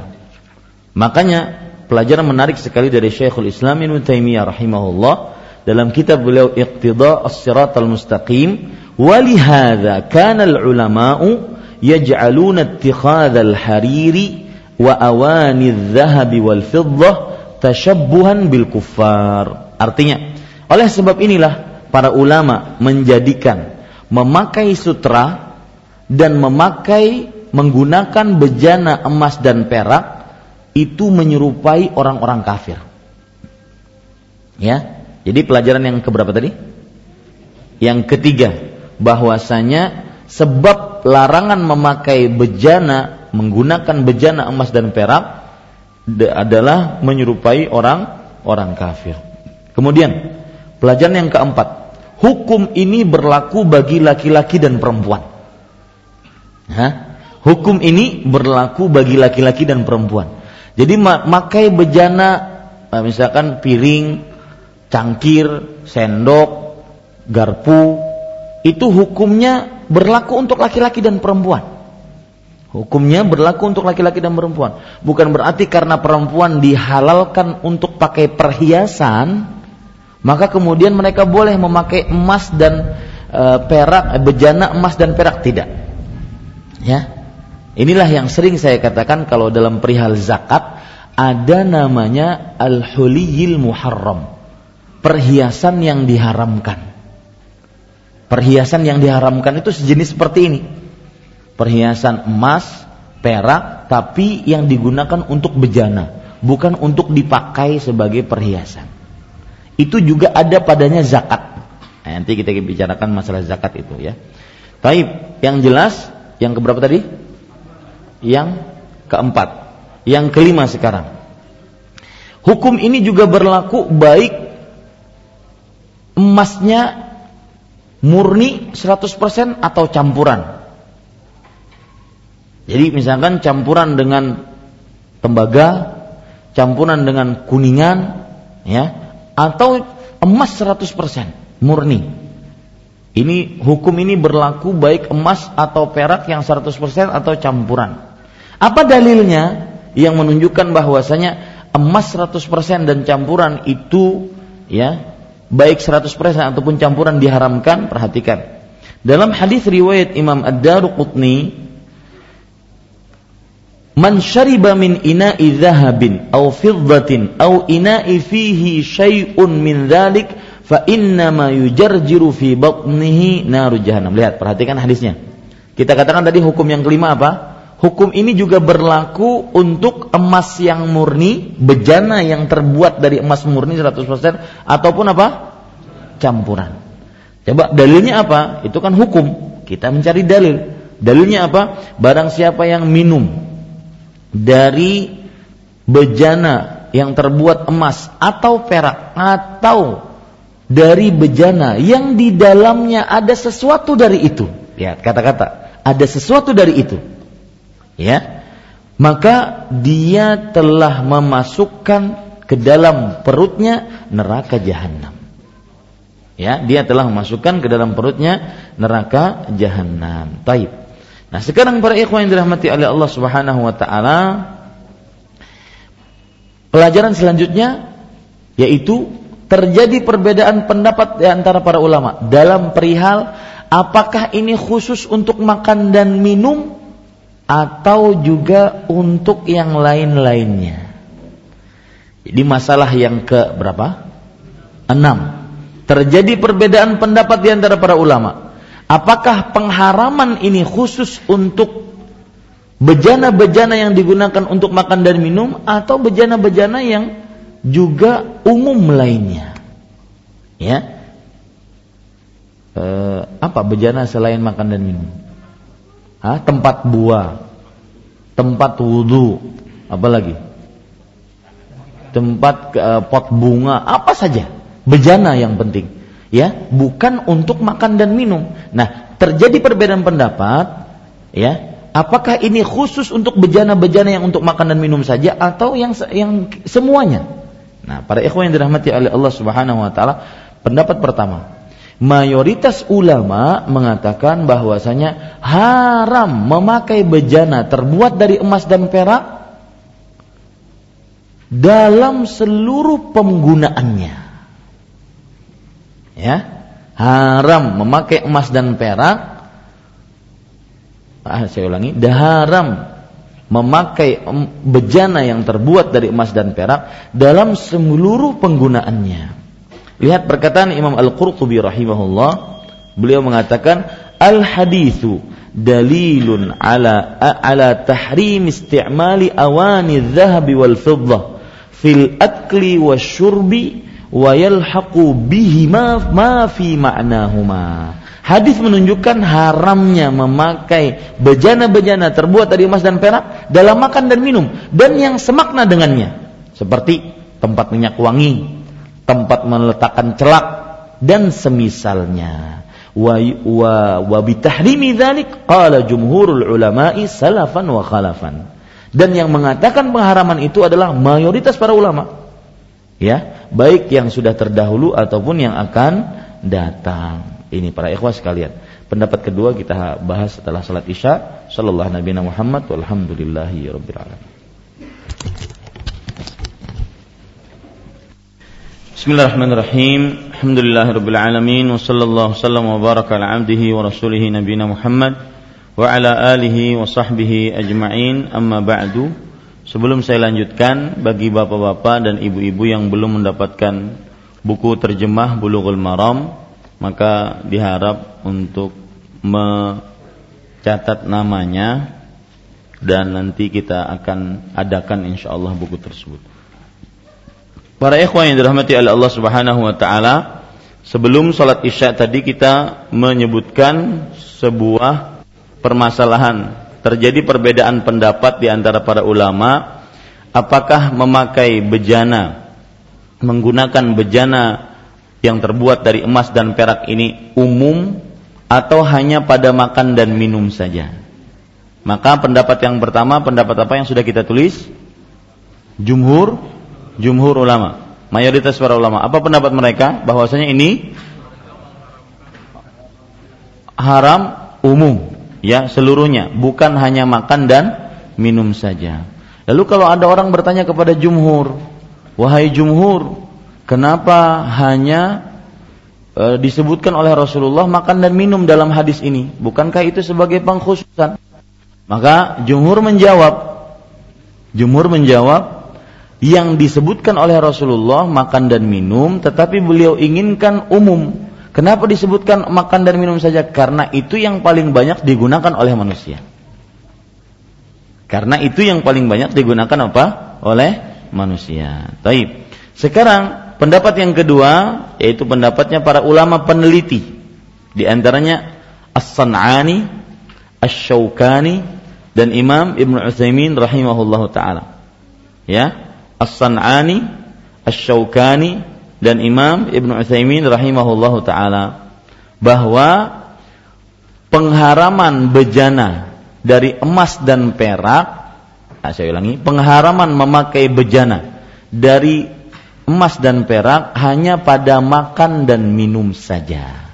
Makanya pelajaran menarik sekali dari Syekhul Islam Ibnu Taimiyah rahimahullah dalam kitab beliau Iqtida as-Siratal Mustaqim walihada kana al-ulama'u yaj'aluna ittikhadha al-hariri wa awani adh-dhahabi wal fiddah tashabbuhan bil kuffar artinya oleh sebab inilah para ulama menjadikan memakai sutra dan memakai menggunakan bejana emas dan perak itu menyerupai orang-orang kafir. Ya. Jadi pelajaran yang keberapa tadi? Yang ketiga, bahwasanya sebab larangan memakai bejana, menggunakan bejana emas dan perak adalah menyerupai orang orang kafir. Kemudian, pelajaran yang keempat, hukum ini berlaku bagi laki-laki dan perempuan. Hah? Hukum ini berlaku bagi laki-laki dan perempuan. Jadi makai bejana, misalkan piring, cangkir, sendok, garpu, itu hukumnya berlaku untuk laki-laki dan perempuan. Hukumnya berlaku untuk laki-laki dan perempuan. Bukan berarti karena perempuan dihalalkan untuk pakai perhiasan, maka kemudian mereka boleh memakai emas dan e, perak, bejana emas dan perak tidak. Ya. Inilah yang sering saya katakan kalau dalam perihal zakat ada namanya al-huliyil muharram perhiasan yang diharamkan. Perhiasan yang diharamkan itu sejenis seperti ini. Perhiasan emas, perak, tapi yang digunakan untuk bejana, bukan untuk dipakai sebagai perhiasan. Itu juga ada padanya zakat. Nah, nanti kita bicarakan masalah zakat itu ya. Taib, yang jelas yang keberapa tadi? Yang keempat. Yang kelima sekarang. Hukum ini juga berlaku baik emasnya murni 100% atau campuran. Jadi misalkan campuran dengan tembaga, campuran dengan kuningan, ya, atau emas 100% murni. Ini hukum ini berlaku baik emas atau perak yang 100% atau campuran. Apa dalilnya yang menunjukkan bahwasanya emas 100% dan campuran itu ya baik 100% ataupun campuran diharamkan, perhatikan. Dalam hadis riwayat Imam Ad-Daruqutni, Man syariba min ina'i dhahabin aw fiddatin aw ina'i fihi syai'un min dhalik fa inna ma yujarjiru fi batnihi naru jahannam. Lihat, perhatikan hadisnya. Kita katakan tadi hukum yang kelima apa? Hukum ini juga berlaku untuk emas yang murni, bejana yang terbuat dari emas murni 100% ataupun apa? campuran. Coba dalilnya apa? Itu kan hukum. Kita mencari dalil. Dalilnya apa? Barang siapa yang minum dari bejana yang terbuat emas atau perak atau dari bejana yang di dalamnya ada sesuatu dari itu. Ya, kata-kata ada sesuatu dari itu ya. Maka dia telah memasukkan ke dalam perutnya neraka jahanam ya dia telah memasukkan ke dalam perutnya neraka jahanam taib. Nah sekarang para ikhwan yang dirahmati oleh Allah Subhanahu wa taala pelajaran selanjutnya yaitu terjadi perbedaan pendapat di antara para ulama dalam perihal apakah ini khusus untuk makan dan minum atau juga untuk yang lain-lainnya. Jadi masalah yang ke berapa? Enam. Terjadi perbedaan pendapat di antara para ulama. Apakah pengharaman ini khusus untuk bejana-bejana yang digunakan untuk makan dan minum atau bejana-bejana yang juga umum lainnya? Ya. E, apa bejana selain makan dan minum? Hah? tempat buah, tempat wudhu, apa lagi? Tempat uh, pot bunga, apa saja, bejana yang penting, ya, bukan untuk makan dan minum. Nah, terjadi perbedaan pendapat, ya, apakah ini khusus untuk bejana-bejana yang untuk makan dan minum saja atau yang yang semuanya? Nah, para ikhwan yang dirahmati oleh Allah Subhanahu wa taala, pendapat pertama, mayoritas ulama mengatakan bahwasanya haram memakai bejana terbuat dari emas dan perak dalam seluruh penggunaannya. Ya, haram memakai emas dan perak. Ah, saya ulangi, haram memakai bejana yang terbuat dari emas dan perak dalam seluruh penggunaannya. Lihat perkataan Imam Al-Qurtubi rahimahullah, beliau mengatakan al-hadithu dalilun ala ala tahrim isti'mali awani dhahabi wal fiddah fil akli wasyurbi wa yalhaqu bihi ma, ma fi ma'nahuma. Hadis menunjukkan haramnya memakai bejana-bejana terbuat dari emas dan perak dalam makan dan minum dan yang semakna dengannya. Seperti tempat minyak wangi, tempat meletakkan celak dan semisalnya. Wa wa wa bitahrimi dzalik qala jumhurul ulama'i salafan wa khalafan. Dan yang mengatakan pengharaman itu adalah mayoritas para ulama. Ya, baik yang sudah terdahulu ataupun yang akan datang. Ini para ikhwah sekalian. Pendapat kedua kita bahas setelah salat Isya. Sallallahu Nabi Muhammad walhamdulillahi rabbil alamin. Bismillahirrahmanirrahim. Alhamdulillahirabbil alamin wa sallallahu sallam wa baraka ala abdihi wa rasulih nabiyina Muhammad wa ala alihi wa sahbihi ajma'in. Amma ba'du. Sebelum saya lanjutkan bagi bapak-bapak dan ibu-ibu yang belum mendapatkan buku terjemah Bulughul Maram maka diharap untuk mencatat namanya dan nanti kita akan adakan insya Allah buku tersebut. Para ikhwan yang dirahmati oleh Allah Subhanahu wa taala, sebelum sholat Isya tadi kita menyebutkan sebuah permasalahan. Terjadi perbedaan pendapat di antara para ulama apakah memakai bejana menggunakan bejana yang terbuat dari emas dan perak ini umum atau hanya pada makan dan minum saja. Maka pendapat yang pertama, pendapat apa yang sudah kita tulis? Jumhur, jumhur ulama, mayoritas para ulama. Apa pendapat mereka? Bahwasanya ini haram umum, ya seluruhnya, bukan hanya makan dan minum saja. Lalu kalau ada orang bertanya kepada jumhur, wahai jumhur, Kenapa hanya e, disebutkan oleh Rasulullah makan dan minum dalam hadis ini? Bukankah itu sebagai pengkhususan? Maka jumhur menjawab, jumhur menjawab yang disebutkan oleh Rasulullah makan dan minum, tetapi beliau inginkan umum. Kenapa disebutkan makan dan minum saja? Karena itu yang paling banyak digunakan oleh manusia. Karena itu yang paling banyak digunakan apa? Oleh manusia. Taib. Sekarang Pendapat yang kedua yaitu pendapatnya para ulama peneliti. Di antaranya As-San'ani, Asy-Syaukani dan Imam Ibnu Utsaimin rahimahullahu taala. Ya, As-San'ani, Asy-Syaukani dan Imam Ibnu Utsaimin rahimahullahu taala bahwa pengharaman bejana dari emas dan perak, nah saya ulangi, pengharaman memakai bejana dari emas dan perak hanya pada makan dan minum saja.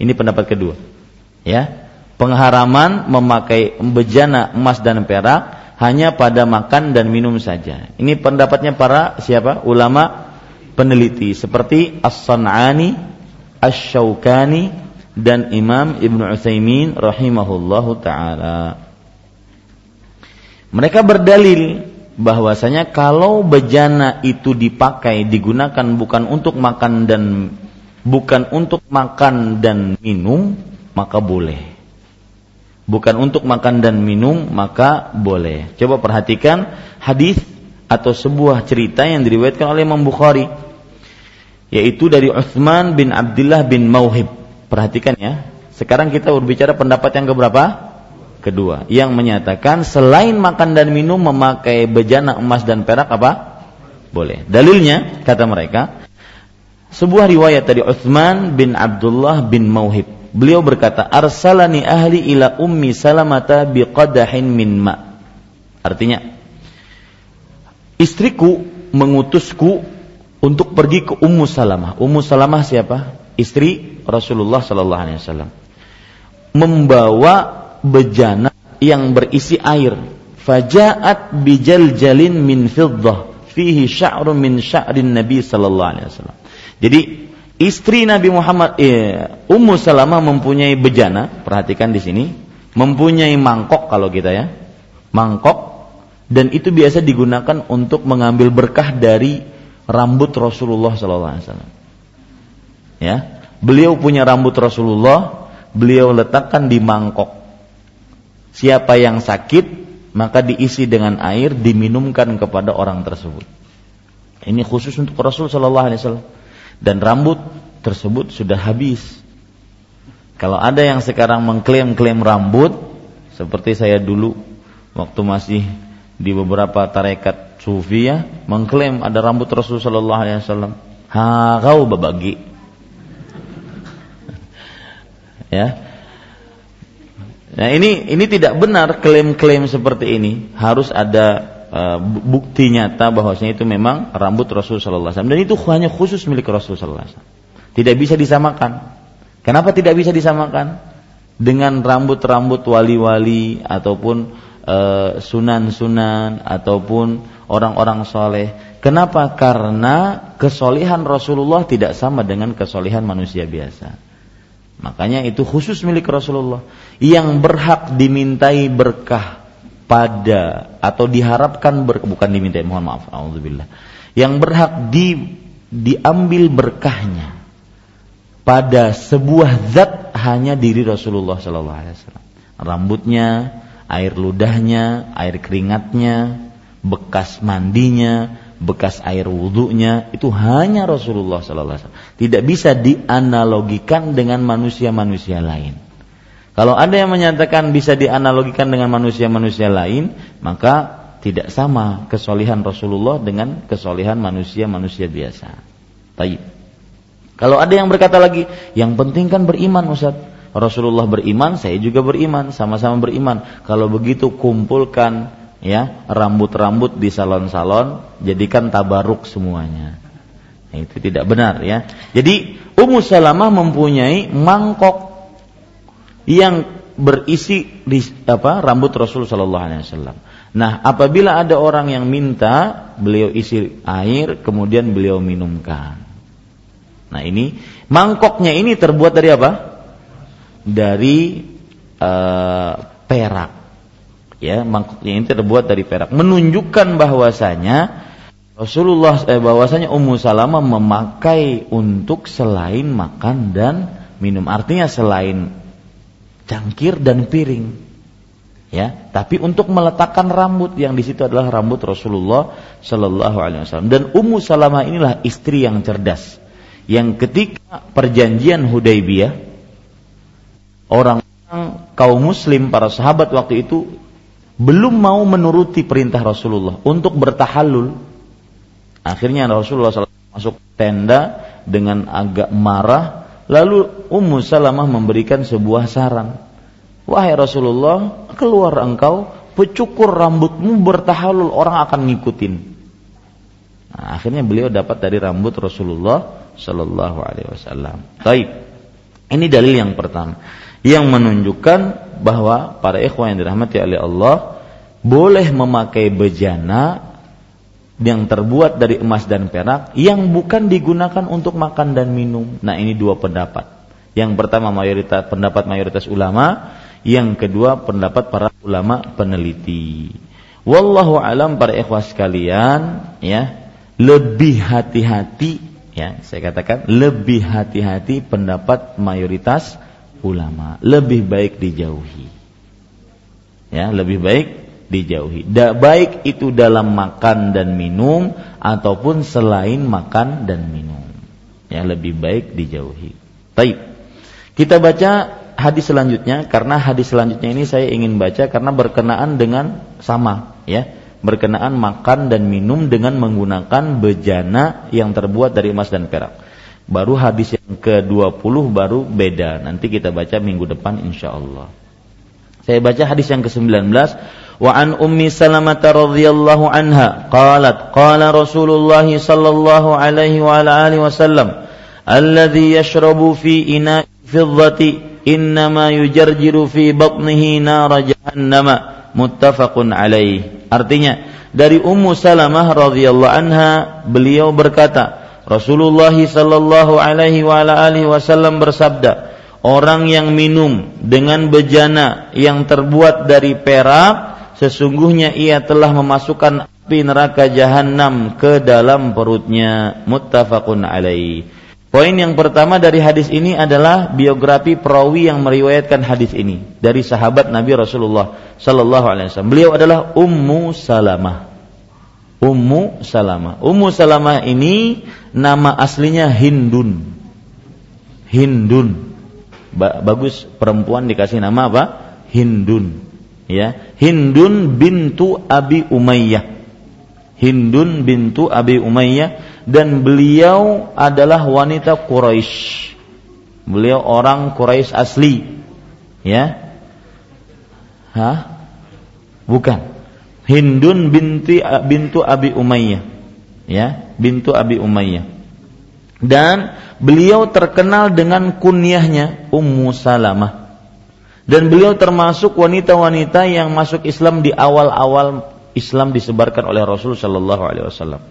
Ini pendapat kedua. Ya. Pengharaman memakai bejana emas dan perak hanya pada makan dan minum saja. Ini pendapatnya para siapa? Ulama peneliti seperti As-San'ani, Asy-Syaukani dan Imam Ibnu Utsaimin rahimahullahu taala. Mereka berdalil bahwasanya kalau bejana itu dipakai digunakan bukan untuk makan dan bukan untuk makan dan minum maka boleh. Bukan untuk makan dan minum maka boleh. Coba perhatikan hadis atau sebuah cerita yang diriwayatkan oleh Imam Bukhari yaitu dari Utsman bin Abdullah bin Mauhib. Perhatikan ya. Sekarang kita berbicara pendapat yang keberapa? kedua yang menyatakan selain makan dan minum memakai bejana emas dan perak apa? Boleh. Dalilnya kata mereka sebuah riwayat dari Uthman bin Abdullah bin Mauhib. Beliau berkata, "Arsalani ahli ila ummi Salamata biqadahin min ma." Artinya, istriku mengutusku untuk pergi ke Ummu Salamah. Ummu Salamah siapa? Istri Rasulullah sallallahu alaihi wasallam. Membawa bejana yang berisi air. Fajaat bijal jalin min fiddah fihi sya'run min sya'rin Nabi sallallahu alaihi wasallam. Jadi istri Nabi Muhammad eh, Ummu Salamah mempunyai bejana, perhatikan di sini, mempunyai mangkok kalau kita ya. Mangkok dan itu biasa digunakan untuk mengambil berkah dari rambut Rasulullah wasallam. Ya, beliau punya rambut Rasulullah, beliau letakkan di mangkok. Siapa yang sakit, maka diisi dengan air diminumkan kepada orang tersebut. Ini khusus untuk Rasul sallallahu alaihi wasallam dan rambut tersebut sudah habis. Kalau ada yang sekarang mengklaim-klaim rambut seperti saya dulu waktu masih di beberapa tarekat sufi ya mengklaim ada rambut Rasul sallallahu alaihi wasallam. Ha kau babagi. ya. Nah, ini ini tidak benar klaim-klaim seperti ini. Harus ada uh, bukti nyata bahwasanya itu memang rambut Rasul sallallahu alaihi wasallam dan itu hanya khusus milik Rasul sallallahu alaihi wasallam. Tidak bisa disamakan. Kenapa tidak bisa disamakan dengan rambut-rambut wali-wali ataupun uh, sunan-sunan ataupun orang-orang soleh? Kenapa? Karena kesolehan Rasulullah tidak sama dengan kesolehan manusia biasa. Makanya itu khusus milik Rasulullah yang berhak dimintai berkah pada atau diharapkan ber, bukan diminta mohon maaf alhamdulillah yang berhak di diambil berkahnya pada sebuah zat hanya diri Rasulullah Sallallahu Alaihi Wasallam. Rambutnya air ludahnya air keringatnya bekas mandinya bekas air wudhunya itu hanya Rasulullah Sallallahu Alaihi Wasallam. Tidak bisa dianalogikan dengan manusia-manusia lain kalau ada yang menyatakan bisa dianalogikan dengan manusia-manusia lain, maka tidak sama kesolihan Rasulullah dengan kesolihan manusia-manusia biasa. Taib. Kalau ada yang berkata lagi, yang penting kan beriman Ustaz. Rasulullah beriman, saya juga beriman, sama-sama beriman. Kalau begitu kumpulkan ya rambut-rambut di salon-salon, jadikan tabaruk semuanya. Nah, itu tidak benar ya. Jadi Ummu Salamah mempunyai mangkok yang berisi di apa rambut Rasul Shallallahu Alaihi Wasallam. Nah, apabila ada orang yang minta beliau isi air, kemudian beliau minumkan. Nah, ini mangkoknya ini terbuat dari apa? Dari uh, perak. Ya, mangkoknya ini terbuat dari perak, menunjukkan bahwasanya Rasulullah eh, bahwasanya Ummu Salamah memakai untuk selain makan dan minum. Artinya selain cangkir dan piring. Ya, tapi untuk meletakkan rambut yang di situ adalah rambut Rasulullah Shallallahu Alaihi Wasallam. Dan Ummu Salamah inilah istri yang cerdas, yang ketika perjanjian Hudaybiyah, orang kaum Muslim para sahabat waktu itu belum mau menuruti perintah Rasulullah untuk bertahalul. Akhirnya Rasulullah SAW masuk tenda dengan agak marah Lalu Ummu Salamah memberikan sebuah saran. Wahai Rasulullah, keluar engkau, pecukur rambutmu bertahalul, orang akan ngikutin. Nah, akhirnya beliau dapat dari rambut Rasulullah Shallallahu Alaihi Wasallam. Baik, ini dalil yang pertama yang menunjukkan bahwa para ikhwan yang dirahmati oleh Allah boleh memakai bejana yang terbuat dari emas dan perak yang bukan digunakan untuk makan dan minum. Nah, ini dua pendapat. Yang pertama mayoritas pendapat mayoritas ulama, yang kedua pendapat para ulama peneliti. Wallahu alam para ikhwas sekalian, ya, lebih hati-hati ya, saya katakan lebih hati-hati pendapat mayoritas ulama, lebih baik dijauhi. Ya, lebih baik dijauhi. Da, baik itu dalam makan dan minum ataupun selain makan dan minum. Ya lebih baik dijauhi. Taib. Kita baca hadis selanjutnya karena hadis selanjutnya ini saya ingin baca karena berkenaan dengan sama ya berkenaan makan dan minum dengan menggunakan bejana yang terbuat dari emas dan perak. Baru hadis yang ke-20 baru beda. Nanti kita baca minggu depan insya Allah. Saya baca hadis yang ke-19 wa an ummi salamah radhiyallahu anha qalat qala rasulullah sallallahu alaihi wa ala alihi وسلم alladhi yashrabu fi إناء fiddati innama yujarjiru fi batnihi nara jahannama muttafaqun عليه artinya dari ummu salamah radhiyallahu anha beliau berkata Rasulullah sallallahu alaihi wa ala alihi wasallam bersabda orang yang minum dengan bejana yang terbuat dari perak sesungguhnya ia telah memasukkan api neraka jahanam ke dalam perutnya muttafaqun alaih Poin yang pertama dari hadis ini adalah biografi perawi yang meriwayatkan hadis ini dari sahabat Nabi Rasulullah sallallahu alaihi wasallam. Beliau adalah Ummu Salamah. Ummu Salamah. Ummu Salamah ini nama aslinya Hindun. Hindun. Ba bagus perempuan dikasih nama apa? Hindun. Ya, Hindun bintu Abi Umayyah. Hindun bintu Abi Umayyah dan beliau adalah wanita Quraisy. Beliau orang Quraisy asli. Ya. Hah? Bukan. Hindun binti bintu Abi Umayyah. Ya, bintu Abi Umayyah. Dan beliau terkenal dengan kunyahnya Ummu Salamah. Dan beliau termasuk wanita-wanita yang masuk Islam di awal-awal Islam disebarkan oleh Rasul Shallallahu Alaihi Wasallam.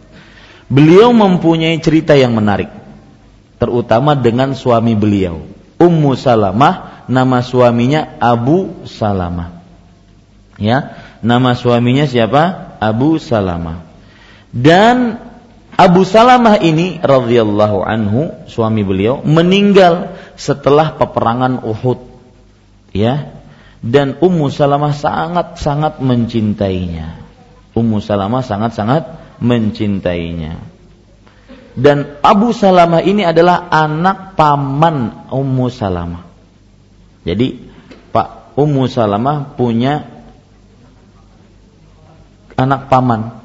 Beliau mempunyai cerita yang menarik, terutama dengan suami beliau, Ummu Salamah, nama suaminya Abu Salamah. Ya, nama suaminya siapa? Abu Salamah. Dan Abu Salamah ini radhiyallahu anhu, suami beliau meninggal setelah peperangan Uhud. Ya. Dan Ummu Salamah sangat-sangat mencintainya. Ummu Salamah sangat-sangat mencintainya. Dan Abu Salamah ini adalah anak paman Ummu Salamah. Jadi Pak Ummu Salamah punya anak paman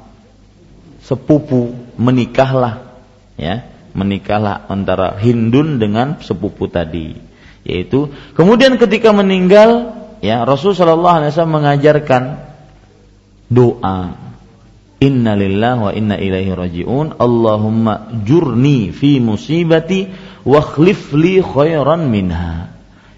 sepupu menikahlah ya menikahlah antara Hindun dengan sepupu tadi yaitu kemudian ketika meninggal ya Rasul Shallallahu Alaihi Wasallam mengajarkan doa Inna lillahi wa inna ilaihi raji'un. Allahumma jurni fi musibati wa khlif li khairan minha.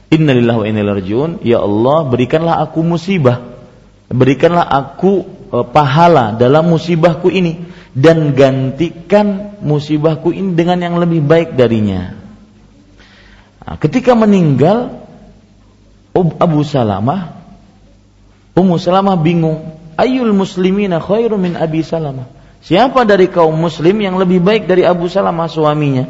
Inna lillahi wa inna ilaihi raji'un. Ya Allah, berikanlah aku musibah. Berikanlah aku e, pahala dalam musibahku ini dan gantikan musibahku ini dengan yang lebih baik darinya. Nah, ketika meninggal Abu Salamah Ummu Salamah bingung Ayul muslimina khairu min Abi Salamah. Siapa dari kaum muslim yang lebih baik dari Abu Salamah suaminya?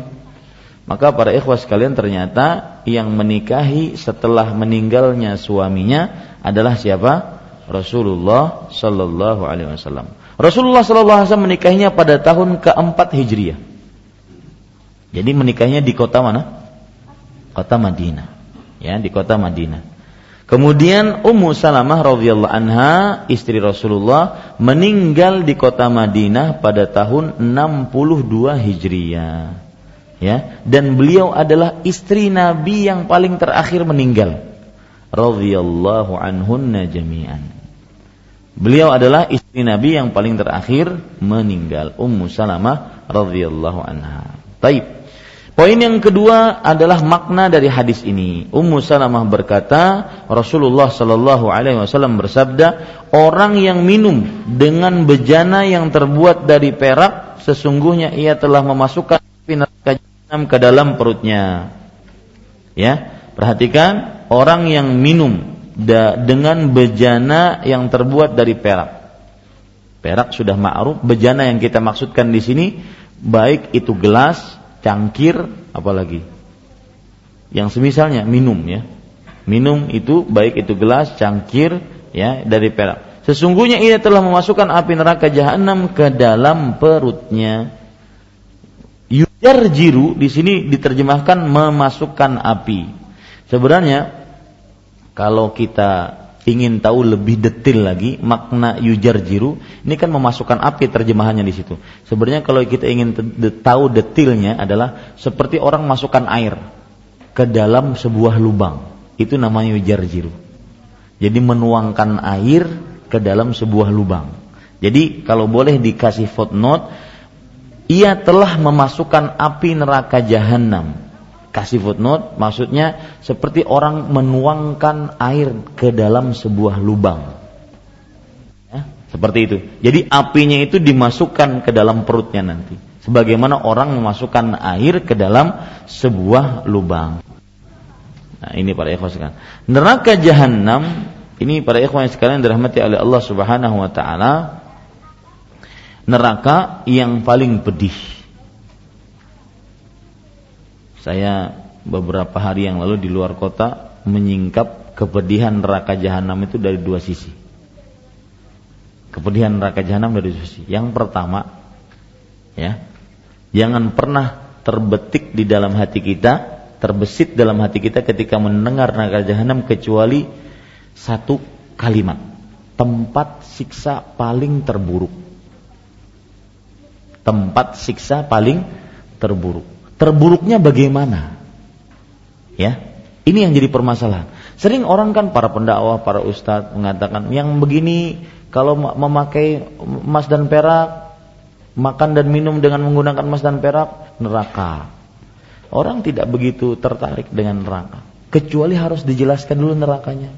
Maka para ikhwas sekalian ternyata yang menikahi setelah meninggalnya suaminya adalah siapa? Rasulullah sallallahu alaihi wasallam. Rasulullah sallallahu alaihi wasallam menikahinya pada tahun keempat Hijriah. Jadi menikahnya di kota mana? Kota Madinah. Ya, di kota Madinah. Kemudian Ummu Salamah radhiyallahu anha istri Rasulullah meninggal di kota Madinah pada tahun 62 Hijriah. Ya, dan beliau adalah istri Nabi yang paling terakhir meninggal. Radhiyallahu anhunna jami'an. Beliau adalah istri Nabi yang paling terakhir meninggal, Ummu Salamah radhiyallahu anha. Taib. Poin yang kedua adalah makna dari hadis ini. Ummu Salamah berkata, Rasulullah Shallallahu Alaihi Wasallam bersabda, orang yang minum dengan bejana yang terbuat dari perak, sesungguhnya ia telah memasukkan neraka ke dalam perutnya. Ya, perhatikan orang yang minum dengan bejana yang terbuat dari perak. Perak sudah ma'ruf, bejana yang kita maksudkan di sini baik itu gelas, cangkir, apalagi yang semisalnya minum ya. Minum itu baik itu gelas, cangkir ya dari perak. Sesungguhnya ia telah memasukkan api neraka jahanam ke dalam perutnya. Yujar jiru di sini diterjemahkan memasukkan api. Sebenarnya kalau kita ingin tahu lebih detail lagi makna yujar jiru, ini kan memasukkan api terjemahannya di situ. Sebenarnya kalau kita ingin tahu detailnya adalah seperti orang masukkan air ke dalam sebuah lubang. Itu namanya yujar jiru. Jadi menuangkan air ke dalam sebuah lubang. Jadi kalau boleh dikasih footnote, ia telah memasukkan api neraka jahanam kasih footnote maksudnya seperti orang menuangkan air ke dalam sebuah lubang ya. Seperti itu. Jadi apinya itu dimasukkan ke dalam perutnya nanti. Sebagaimana orang memasukkan air ke dalam sebuah lubang. Nah, ini para ikhwan sekalian. Neraka jahanam ini para ikhwan sekalian dirahmati oleh Allah Subhanahu wa taala neraka yang paling pedih. Saya beberapa hari yang lalu di luar kota menyingkap kepedihan neraka jahanam itu dari dua sisi. Kepedihan neraka jahanam dari dua sisi. Yang pertama, ya, jangan pernah terbetik di dalam hati kita, terbesit dalam hati kita ketika mendengar neraka jahanam kecuali satu kalimat, tempat siksa paling terburuk. Tempat siksa paling terburuk. Terburuknya bagaimana? Ya, ini yang jadi permasalahan. Sering orang kan para pendakwah, para ustadz mengatakan yang begini kalau memakai emas dan perak, makan dan minum dengan menggunakan emas dan perak, neraka. Orang tidak begitu tertarik dengan neraka, kecuali harus dijelaskan dulu nerakanya.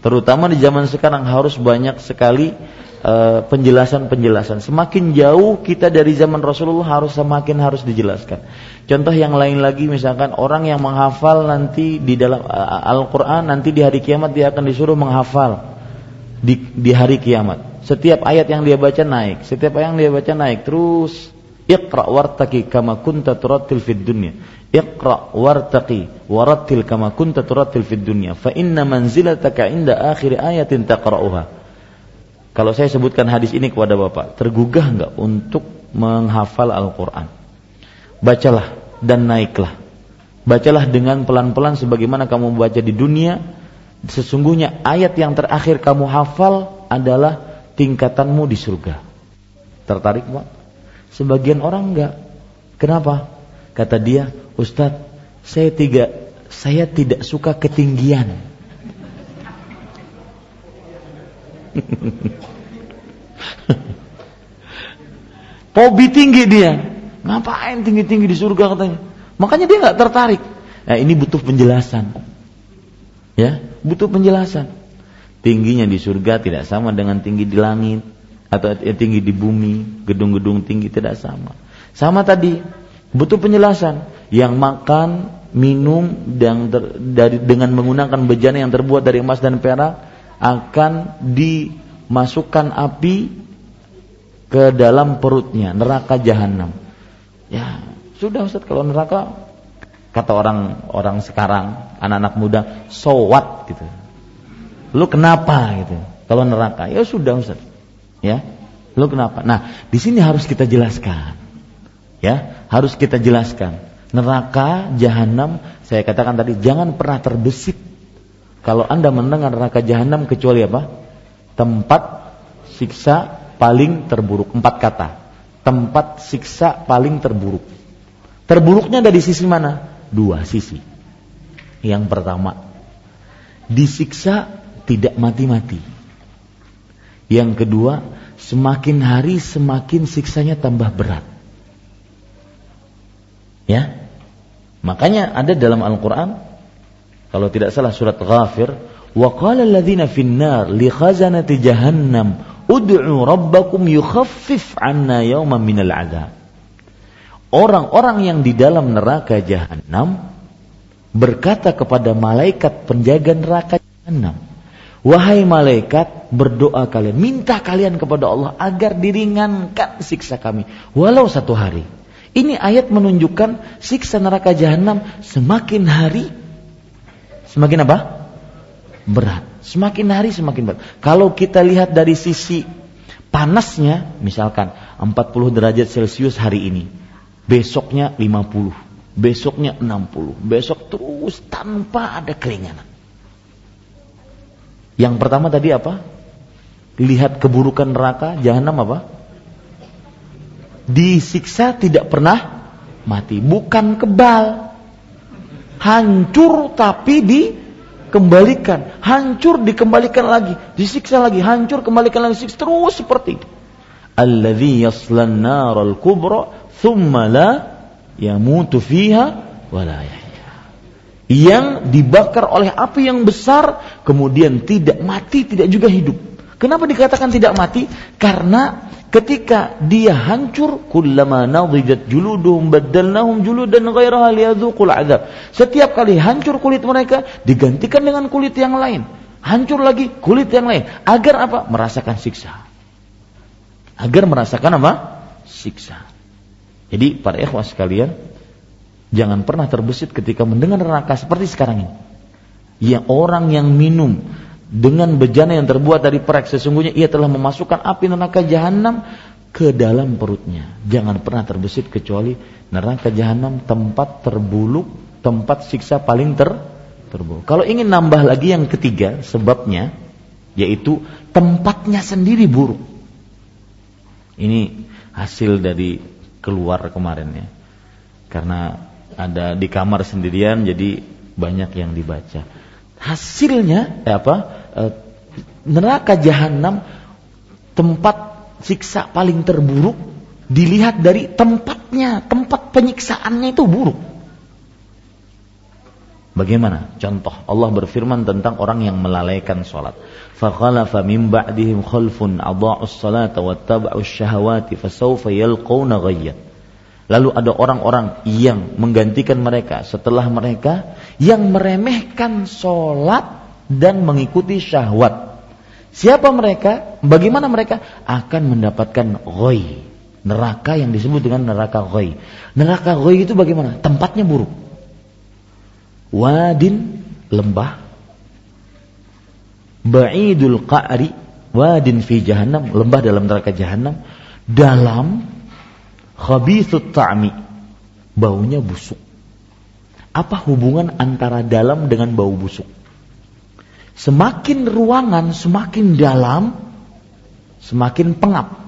Terutama di zaman sekarang harus banyak sekali penjelasan-penjelasan. Semakin jauh kita dari zaman Rasulullah harus semakin harus dijelaskan. Contoh yang lain lagi misalkan orang yang menghafal nanti di dalam uh, Al-Qur'an nanti di hari kiamat dia akan disuruh menghafal di di hari kiamat. Setiap ayat yang dia baca naik, setiap ayat yang dia baca naik terus Iqra wartaqi kama kunta turattil fid dunya. Iqra wartaqi warattil kama kunta turattil fid dunya. Fa inna manzilataka inda akhir ayatin taqra'uha. Kalau saya sebutkan hadis ini kepada Bapak, tergugah enggak untuk menghafal Al-Quran? Bacalah dan naiklah. Bacalah dengan pelan-pelan sebagaimana kamu baca di dunia. Sesungguhnya ayat yang terakhir kamu hafal adalah tingkatanmu di surga. Tertarik Pak? Sebagian orang enggak. Kenapa? Kata dia, Ustadz, saya tidak saya tidak suka ketinggian. Hobi tinggi dia. Ngapain tinggi-tinggi di surga katanya? Makanya dia nggak tertarik. Nah, ini butuh penjelasan. Ya, butuh penjelasan. Tingginya di surga tidak sama dengan tinggi di langit atau tinggi di bumi, gedung-gedung tinggi tidak sama. Sama tadi, butuh penjelasan. Yang makan, minum dan ter, dari dengan menggunakan bejana yang terbuat dari emas dan perak akan dimasukkan api ke dalam perutnya neraka jahanam. Ya, sudah Ustaz kalau neraka kata orang orang sekarang anak-anak muda so what gitu. Lu kenapa gitu? Kalau neraka ya sudah Ustaz. Ya. Lu kenapa? Nah, di sini harus kita jelaskan. Ya, harus kita jelaskan. Neraka jahanam saya katakan tadi jangan pernah terbesit kalau Anda mendengar neraka jahanam kecuali apa? Tempat siksa paling terburuk. Empat kata. Tempat siksa paling terburuk. Terburuknya dari sisi mana? Dua sisi. Yang pertama, disiksa tidak mati-mati. Yang kedua, semakin hari semakin siksanya tambah berat. Ya. Makanya ada dalam Al-Qur'an kalau tidak salah surat Ghafir, wa qala alladziina finnar li khazanati jahannam Ud'u rabbakum yukhaffif anna yawma minal azab. Orang-orang yang di dalam neraka jahanam berkata kepada malaikat penjaga neraka jahanam, "Wahai malaikat, berdoa kalian, minta kalian kepada Allah agar diringankan siksa kami walau satu hari." Ini ayat menunjukkan siksa neraka jahanam semakin hari semakin apa? berat. Semakin hari semakin berat. Kalau kita lihat dari sisi panasnya, misalkan 40 derajat Celcius hari ini, besoknya 50, besoknya 60, besok terus tanpa ada keringanan. Yang pertama tadi apa? Lihat keburukan neraka, jahanam apa? Disiksa tidak pernah mati, bukan kebal. Hancur tapi di kembalikan, hancur dikembalikan lagi, disiksa lagi, hancur kembalikan lagi, siksa terus seperti itu. Alladhi yaslan naral kubra thumma la yamutu fiha wa la Yang dibakar oleh api yang besar kemudian tidak mati, tidak juga hidup. Kenapa dikatakan tidak mati? Karena ketika dia hancur, kullama nadijat juluduhum baddalnahum juludan ghairaha liyadzuqul adzab. Setiap kali hancur kulit mereka digantikan dengan kulit yang lain. Hancur lagi kulit yang lain. Agar apa? Merasakan siksa. Agar merasakan apa? Siksa. Jadi para ikhwas sekalian, jangan pernah terbesit ketika mendengar neraka seperti sekarang ini. Ya orang yang minum dengan bejana yang terbuat dari perak sesungguhnya ia telah memasukkan api neraka jahanam ke dalam perutnya. Jangan pernah terbesit kecuali neraka jahanam tempat terbuluk, tempat siksa paling ter terbuluk. Kalau ingin nambah lagi yang ketiga sebabnya yaitu tempatnya sendiri buruk. Ini hasil dari keluar kemarin ya. Karena ada di kamar sendirian jadi banyak yang dibaca. Hasilnya eh, apa? Eh, neraka jahanam tempat siksa paling terburuk dilihat dari tempatnya, tempat penyiksaannya itu buruk. Bagaimana? Contoh Allah berfirman tentang orang yang melalaikan. Fakhalafa min ba'dihim khalfun adha'us salata wattaba'us syahawati fasawfa yalqawna ghayyat. Lalu ada orang-orang yang menggantikan mereka setelah mereka yang meremehkan salat dan mengikuti syahwat. Siapa mereka? Bagaimana mereka akan mendapatkan ghoi, neraka yang disebut dengan neraka ghoi. Neraka ghoi itu bagaimana? Tempatnya buruk. Wadin lembah. Ba'idul qa'ri wadin fi jahannam, lembah dalam neraka jahannam. Dalam khabithut ta'mi, baunya busuk. Apa hubungan antara dalam dengan bau busuk? Semakin ruangan semakin dalam, semakin pengap.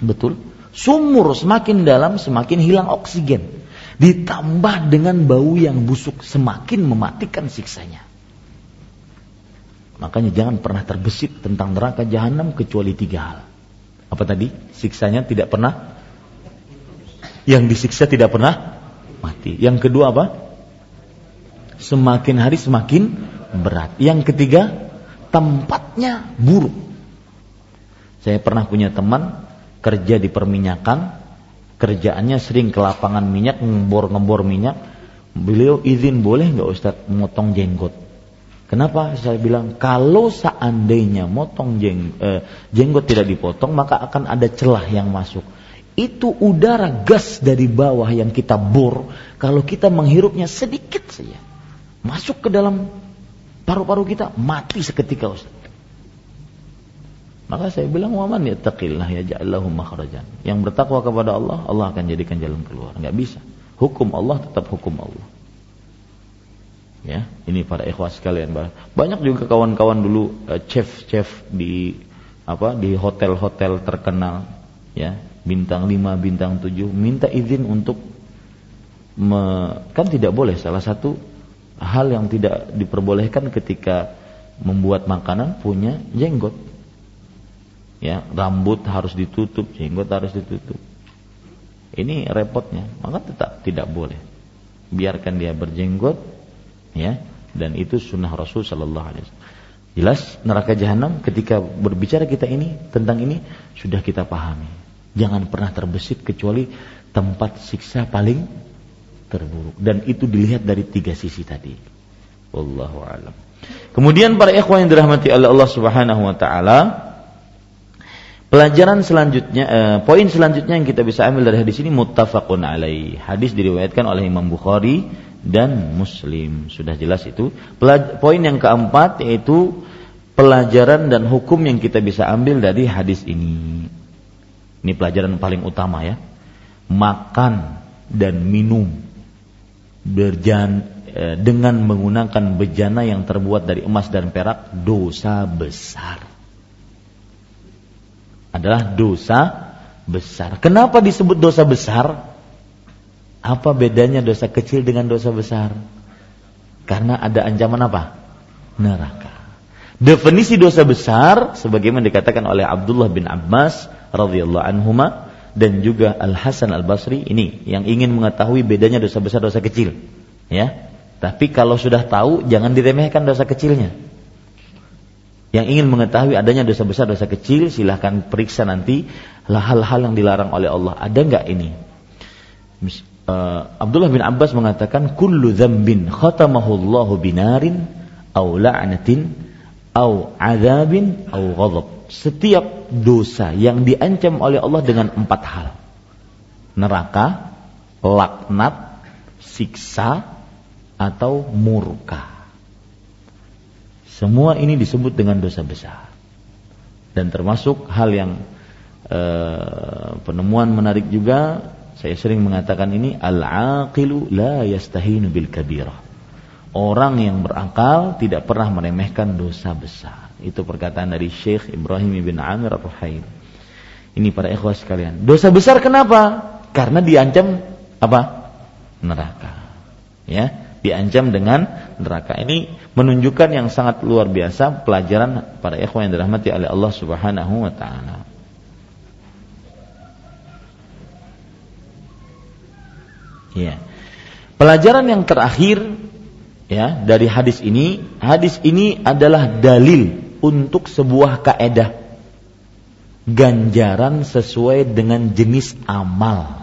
Betul? Sumur semakin dalam, semakin hilang oksigen. Ditambah dengan bau yang busuk, semakin mematikan siksanya. Makanya jangan pernah terbesit tentang neraka jahanam kecuali tiga hal. Apa tadi? Siksanya tidak pernah yang disiksa tidak pernah mati. Yang kedua apa? Semakin hari semakin berat. Yang ketiga, tempatnya buruk. Saya pernah punya teman kerja di perminyakan, kerjaannya sering ke lapangan minyak, ngebor-ngebor minyak. Beliau izin boleh nggak Ustadz motong jenggot? Kenapa? Saya bilang kalau seandainya motong jeng, eh, jenggot tidak dipotong maka akan ada celah yang masuk. Itu udara gas dari bawah yang kita bor kalau kita menghirupnya sedikit saja masuk ke dalam paru-paru kita mati seketika Ustaz. Maka saya bilang waman ya taqillah ya ja'allahu makhrajan. Yang bertakwa kepada Allah, Allah akan jadikan jalan keluar. Enggak bisa. Hukum Allah tetap hukum Allah. Ya, ini para ikhwas sekalian. Banyak juga kawan-kawan dulu eh, chef-chef di apa di hotel-hotel terkenal ya, bintang 5, bintang 7 minta izin untuk me, kan tidak boleh salah satu hal yang tidak diperbolehkan ketika membuat makanan punya jenggot. Ya, rambut harus ditutup, jenggot harus ditutup. Ini repotnya, maka tetap tidak boleh. Biarkan dia berjenggot, ya, dan itu sunnah Rasul Shallallahu Alaihi Wasallam. Jelas neraka jahanam ketika berbicara kita ini tentang ini sudah kita pahami. Jangan pernah terbesit kecuali tempat siksa paling terburuk dan itu dilihat dari tiga sisi tadi. Wallahu alam. Kemudian para ikhwan yang dirahmati oleh Allah Subhanahu wa taala, pelajaran selanjutnya eh, poin selanjutnya yang kita bisa ambil dari hadis ini muttafaqun alaih. Hadis diriwayatkan oleh Imam Bukhari dan Muslim. Sudah jelas itu. poin yang keempat yaitu pelajaran dan hukum yang kita bisa ambil dari hadis ini. Ini pelajaran paling utama ya. Makan dan minum berjan e, dengan menggunakan bejana yang terbuat dari emas dan perak dosa besar. Adalah dosa besar. Kenapa disebut dosa besar? Apa bedanya dosa kecil dengan dosa besar? Karena ada ancaman apa? Neraka. Definisi dosa besar sebagaimana dikatakan oleh Abdullah bin Abbas radhiyallahu anhuma dan juga Al Hasan Al Basri ini yang ingin mengetahui bedanya dosa besar dosa kecil ya tapi kalau sudah tahu jangan diremehkan dosa kecilnya Yang ingin mengetahui adanya dosa besar, dosa kecil, silahkan periksa nanti hal-hal yang dilarang oleh Allah. Ada nggak ini? Uh, Abdullah bin Abbas mengatakan kullu dzambin khatamahu binarin au la'natin au adzabin au ghadab. Setiap dosa yang diancam oleh Allah dengan empat hal. Neraka, laknat, siksa atau murka. Semua ini disebut dengan dosa besar. Dan termasuk hal yang uh, penemuan menarik juga saya sering mengatakan ini al-aqilu la yastahinu bil kabirah. Orang yang berakal tidak pernah meremehkan dosa besar. Itu perkataan dari Syekh Ibrahim bin Amir Ar-Ruhaim. Ini para ikhwas sekalian. Dosa besar kenapa? Karena diancam apa? Neraka. Ya, diancam dengan neraka. Ini menunjukkan yang sangat luar biasa pelajaran para ikhwan yang dirahmati oleh Allah Subhanahu wa taala. Ya. Pelajaran yang terakhir ya dari hadis ini, hadis ini adalah dalil untuk sebuah kaedah ganjaran sesuai dengan jenis amal.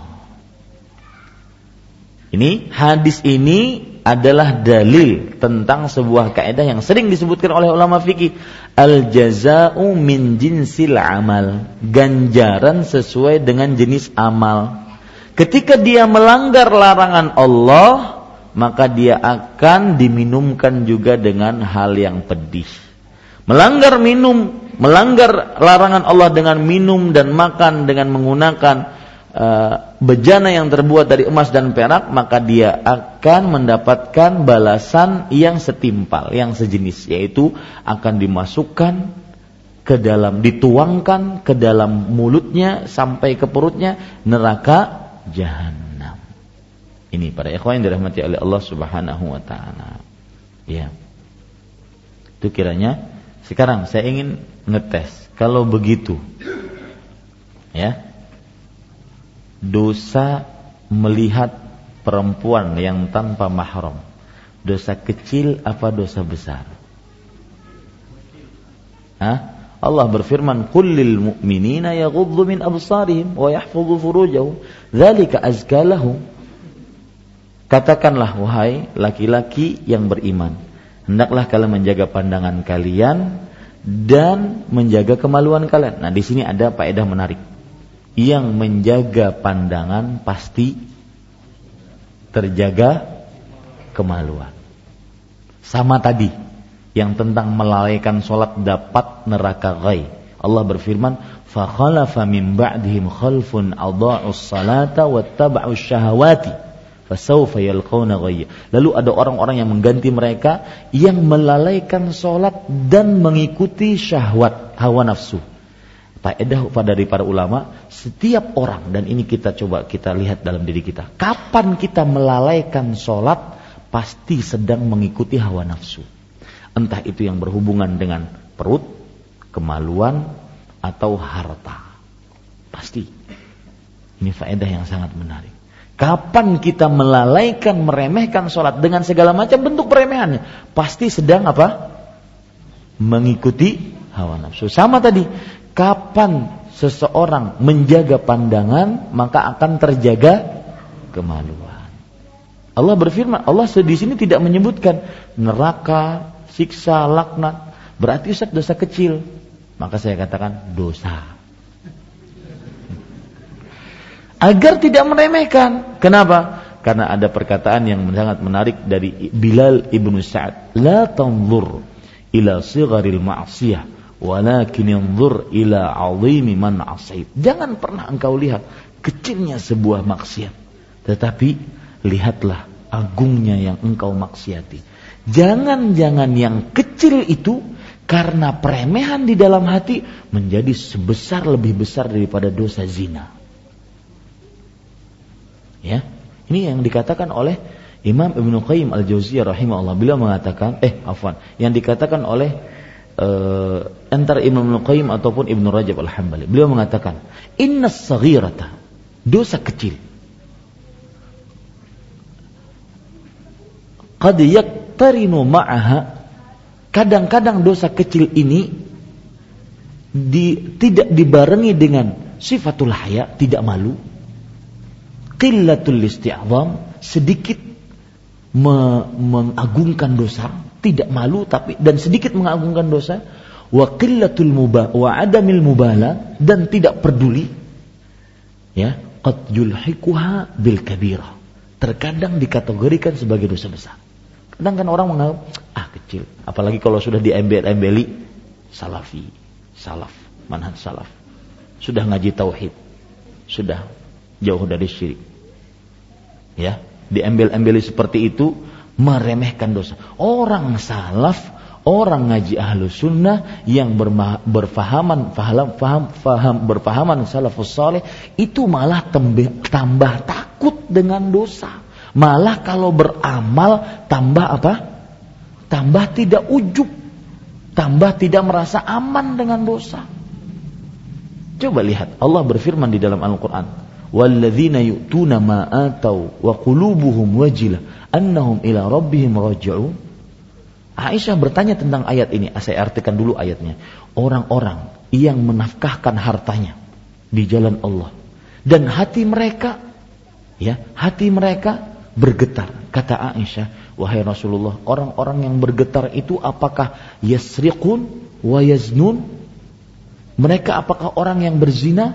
Ini hadis ini adalah dalil tentang sebuah kaidah yang sering disebutkan oleh ulama fikih. Al jazau min jinsil amal. Ganjaran sesuai dengan jenis amal. Ketika dia melanggar larangan Allah, maka dia akan diminumkan juga dengan hal yang pedih. Melanggar minum, melanggar larangan Allah dengan minum dan makan dengan menggunakan uh, bejana yang terbuat dari emas dan perak, maka dia akan mendapatkan balasan yang setimpal, yang sejenis, yaitu akan dimasukkan ke dalam, dituangkan ke dalam mulutnya sampai ke perutnya neraka jahannam. Ini para ikhwan yang dirahmati oleh Allah Subhanahu wa taala. Ya. Itu kiranya sekarang saya ingin ngetes kalau begitu ya dosa melihat perempuan yang tanpa mahram dosa kecil apa dosa besar Hah? Allah berfirman, "Kullil mu'minina yaghuddu min absarihim wa yahfudhu furujahum, dzalika azka lahum." Katakanlah wahai laki-laki yang beriman, hendaklah kalian menjaga pandangan kalian dan menjaga kemaluan kalian. Nah, di sini ada faedah menarik. Yang menjaga pandangan pasti terjaga kemaluan. Sama tadi, yang tentang melalaikan solat dapat neraka ghai. Allah berfirman, "Fakhalafa min ba'dihim khalfun adha'us salata wattaba'us syahawati." Lalu ada orang-orang yang mengganti mereka yang melalaikan solat dan mengikuti syahwat hawa nafsu. Faedah dari para ulama, setiap orang dan ini kita coba kita lihat dalam diri kita. Kapan kita melalaikan solat, pasti sedang mengikuti hawa nafsu. Entah itu yang berhubungan dengan perut, kemaluan, atau harta. Pasti. Ini faedah yang sangat menarik. Kapan kita melalaikan, meremehkan sholat dengan segala macam bentuk peremehannya. Pasti sedang apa? Mengikuti hawa nafsu. Sama tadi. Kapan seseorang menjaga pandangan, maka akan terjaga kemaluan. Allah berfirman, Allah di sini tidak menyebutkan neraka, siksa, laknat. Berarti dosa kecil. Maka saya katakan dosa. Agar tidak meremehkan. Kenapa? Karena ada perkataan yang sangat menarik dari Bilal ibnu Sa'ad. La tanzur ila sigharil ma'siyah. Walakin yanzur ila azimi man asaib. Jangan pernah engkau lihat kecilnya sebuah maksiat. Tetapi lihatlah agungnya yang engkau maksiati Jangan-jangan yang kecil itu karena peremehan di dalam hati menjadi sebesar lebih besar daripada dosa zina. Ya, ini yang dikatakan oleh Imam Ibnu Qayyim Al-Jauziyah rahimahullah. Beliau mengatakan eh afwan yang dikatakan oleh uh, antara Imam Ibnu Qayyim ataupun Ibnu Rajab Al-Hambali. Beliau mengatakan inna saghirata dosa kecil qad yak yaqtarinu ma'aha kadang-kadang dosa kecil ini di, tidak dibarengi dengan sifatul haya, tidak malu. Qillatul isti'zam, sedikit me, mengagungkan dosa, tidak malu tapi dan sedikit mengagungkan dosa. Wa qillatul mubah wa adamil mubala dan tidak peduli. Ya, qad yulhikuha bil kabirah. Terkadang dikategorikan sebagai dosa besar. Kadang kan orang menganggap ah kecil, apalagi kalau sudah diembel-embeli salafi, salaf, manhaj salaf. Sudah ngaji tauhid, sudah jauh dari syirik. Ya, diembel-embeli seperti itu meremehkan dosa. Orang salaf, orang ngaji ahlu sunnah yang berfahaman, faham, faham, faham, berfahaman salafus saleh itu malah tambah, tambah takut dengan dosa. Malah kalau beramal tambah apa? Tambah tidak ujub. Tambah tidak merasa aman dengan dosa. Coba lihat Allah berfirman di dalam Al-Qur'an, "Walladzina yu'tuna ma atau wa qulubuhum wajilah annahum ila rabbihim raji'un." Aisyah bertanya tentang ayat ini. Saya artikan dulu ayatnya. Orang-orang yang menafkahkan hartanya di jalan Allah dan hati mereka ya, hati mereka bergetar. Kata Aisyah, wahai Rasulullah, orang-orang yang bergetar itu apakah yasriqun wa yaznun? Mereka apakah orang yang berzina,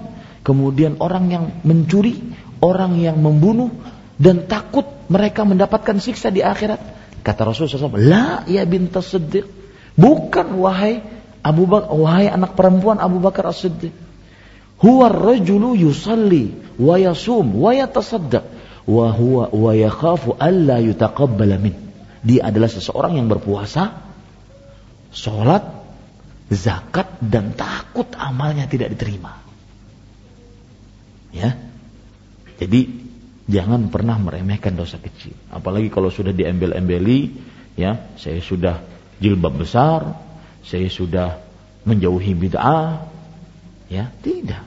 kemudian orang yang mencuri, orang yang membunuh dan takut mereka mendapatkan siksa di akhirat? Kata Rasulullah SAW, La ya bintas Siddiq. Bukan wahai Abu Bakar, wahai anak perempuan Abu Bakar As-Siddiq. Huwa rajulu yusalli wa yasum wa yatasaddaq wa huwa wa yakhafu alla yutaqabbala min. Dia adalah seseorang yang berpuasa, sholat, zakat dan takut amalnya tidak diterima. Ya. Jadi jangan pernah meremehkan dosa kecil. Apalagi kalau sudah diembel-embeli, ya, saya sudah jilbab besar, saya sudah menjauhi bid'ah, ya, tidak.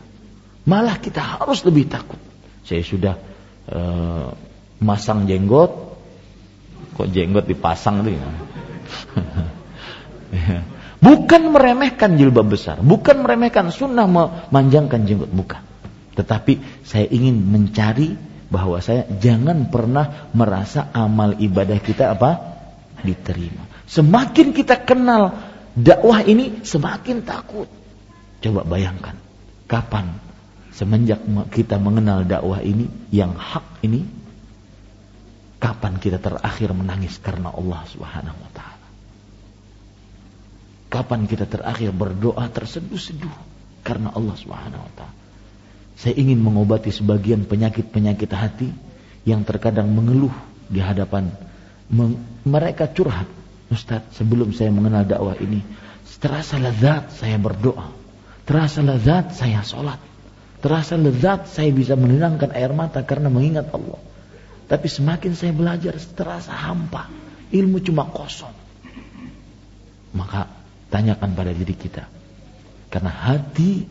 Malah kita harus lebih takut. Saya sudah uh, masang jenggot kok jenggot dipasang itu ya bukan meremehkan jilbab besar bukan meremehkan sunnah memanjangkan jenggot bukan tetapi saya ingin mencari bahwa saya jangan pernah merasa amal ibadah kita apa diterima semakin kita kenal dakwah ini semakin takut coba bayangkan kapan Semenjak kita mengenal dakwah ini, yang hak ini, kapan kita terakhir menangis karena Allah Subhanahu wa taala? Kapan kita terakhir berdoa terseduh-seduh karena Allah Subhanahu wa taala? Saya ingin mengobati sebagian penyakit-penyakit hati yang terkadang mengeluh di hadapan mereka curhat. Ustaz, sebelum saya mengenal dakwah ini, terasa lezat saya berdoa, terasa lezat saya sholat, Terasa lezat saya bisa menenangkan air mata karena mengingat Allah. Tapi semakin saya belajar terasa hampa. Ilmu cuma kosong. Maka tanyakan pada diri kita. Karena hati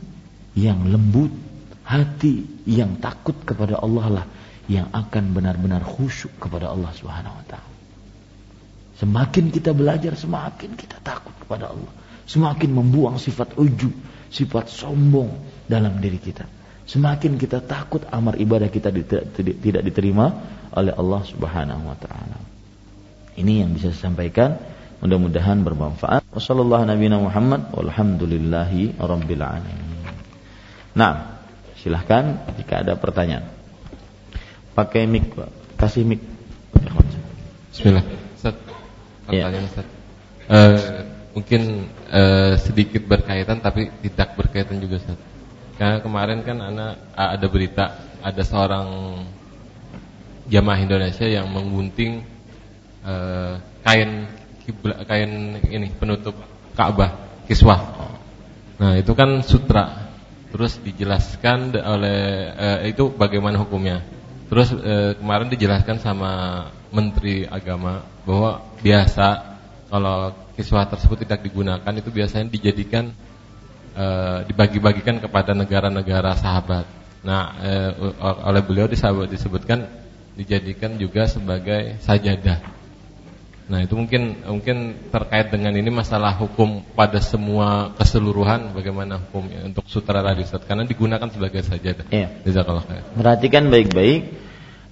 yang lembut, hati yang takut kepada Allah lah yang akan benar-benar khusyuk kepada Allah Subhanahu wa taala. Semakin kita belajar, semakin kita takut kepada Allah. Semakin membuang sifat ujub, sifat sombong dalam diri kita semakin kita takut amar ibadah kita tidak diterima oleh Allah Subhanahu wa taala. Ini yang bisa saya sampaikan. Mudah-mudahan bermanfaat. Wassalamualaikum Muhammad walhamdulillahi rabbil alamin. Nah, silahkan jika ada pertanyaan. Pakai mic, Pak. Kasih mic. Bismillah. Ustaz. Ya. Pertanyaan ya. Ustaz. Uh, mungkin uh, sedikit berkaitan tapi tidak berkaitan juga Ustaz. Karena kemarin kan anak ada berita ada seorang jamaah Indonesia yang menggunting uh, kain kibla, kain ini penutup Ka'bah kiswah. Nah, itu kan sutra. Terus dijelaskan oleh uh, itu bagaimana hukumnya. Terus uh, kemarin dijelaskan sama Menteri Agama bahwa biasa kalau kiswah tersebut tidak digunakan itu biasanya dijadikan e, dibagi-bagikan kepada negara-negara sahabat. Nah, e, oleh beliau disebutkan dijadikan juga sebagai sajadah. Nah itu mungkin mungkin terkait dengan ini masalah hukum pada semua keseluruhan bagaimana hukumnya untuk sutra tadi Ustaz karena digunakan sebagai sajadah. Iya. Perhatikan baik-baik.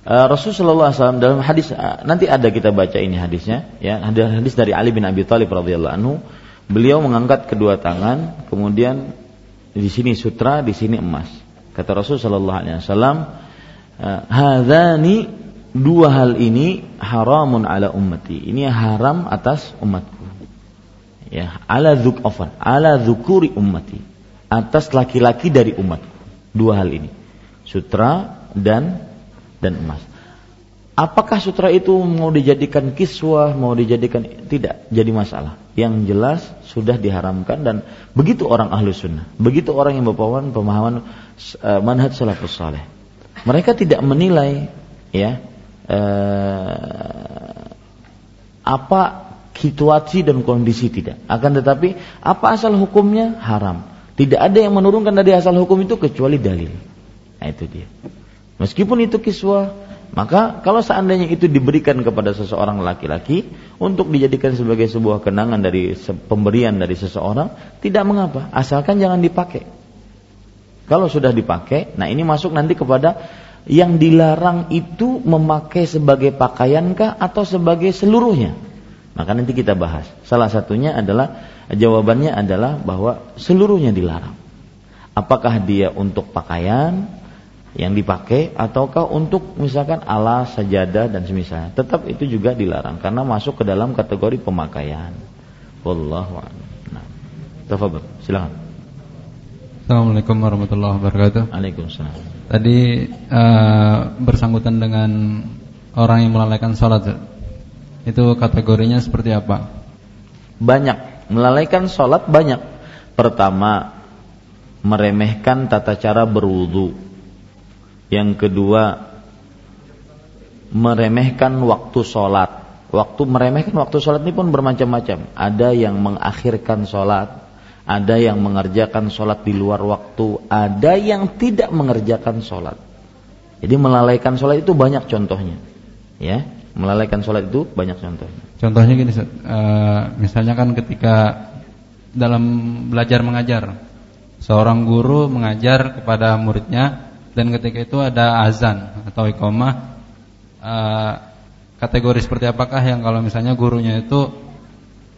Uh, Rasulullah SAW dalam hadis uh, nanti ada kita baca ini hadisnya ya ada hadis dari Ali bin Abi Thalib radhiyallahu anhu beliau mengangkat kedua tangan kemudian di sini sutra di sini emas kata Rasulullah SAW uh, hadani dua hal ini haramun ala ummati. Ini haram atas umatku. Ya, ala dzuk ala dzukuri ummati. Atas laki-laki dari umatku. Dua hal ini. Sutra dan dan emas. Apakah sutra itu mau dijadikan kiswah, mau dijadikan tidak jadi masalah. Yang jelas sudah diharamkan dan begitu orang ahlu sunnah, begitu orang yang berpahaman pemahaman uh, manhaj salafus saleh. Mereka tidak menilai ya eh, apa situasi dan kondisi tidak. Akan tetapi apa asal hukumnya haram. Tidak ada yang menurunkan dari asal hukum itu kecuali dalil. Nah itu dia. Meskipun itu kiswah, maka kalau seandainya itu diberikan kepada seseorang laki-laki untuk dijadikan sebagai sebuah kenangan dari pemberian dari seseorang, tidak mengapa, asalkan jangan dipakai. Kalau sudah dipakai, nah ini masuk nanti kepada yang dilarang itu memakai sebagai pakaiankah atau sebagai seluruhnya? Maka nanti kita bahas. Salah satunya adalah jawabannya adalah bahwa seluruhnya dilarang. Apakah dia untuk pakaian yang dipakai ataukah untuk misalkan alas, sajadah dan semisalnya. Tetap itu juga dilarang karena masuk ke dalam kategori pemakaian. Wallahu a'lam. Nah, silakan. Assalamualaikum warahmatullahi wabarakatuh. Waalaikumsalam. Tadi uh, bersangkutan dengan orang yang melalaikan sholat Itu kategorinya seperti apa? Banyak Melalaikan sholat banyak Pertama Meremehkan tata cara berwudu Yang kedua Meremehkan waktu sholat Waktu meremehkan waktu sholat ini pun bermacam-macam Ada yang mengakhirkan sholat ada yang mengerjakan sholat di luar waktu, ada yang tidak mengerjakan sholat. Jadi melalaikan sholat itu banyak contohnya, ya. Melalaikan sholat itu banyak contohnya. Contohnya gini, uh, misalnya kan ketika dalam belajar mengajar, seorang guru mengajar kepada muridnya dan ketika itu ada azan atau iqomah, uh, kategori seperti apakah yang kalau misalnya gurunya itu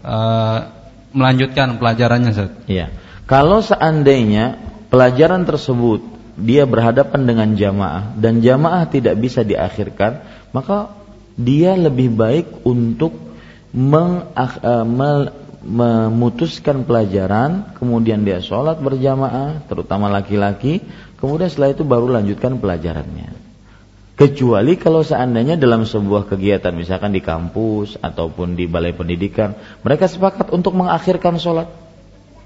uh, melanjutkan pelajarannya Ustaz. Iya. Kalau seandainya pelajaran tersebut dia berhadapan dengan jamaah dan jamaah tidak bisa diakhirkan, maka dia lebih baik untuk meng, uh, memutuskan pelajaran, kemudian dia sholat berjamaah, terutama laki-laki, kemudian setelah itu baru lanjutkan pelajarannya. Kecuali kalau seandainya dalam sebuah kegiatan, misalkan di kampus ataupun di balai pendidikan, mereka sepakat untuk mengakhirkan sholat.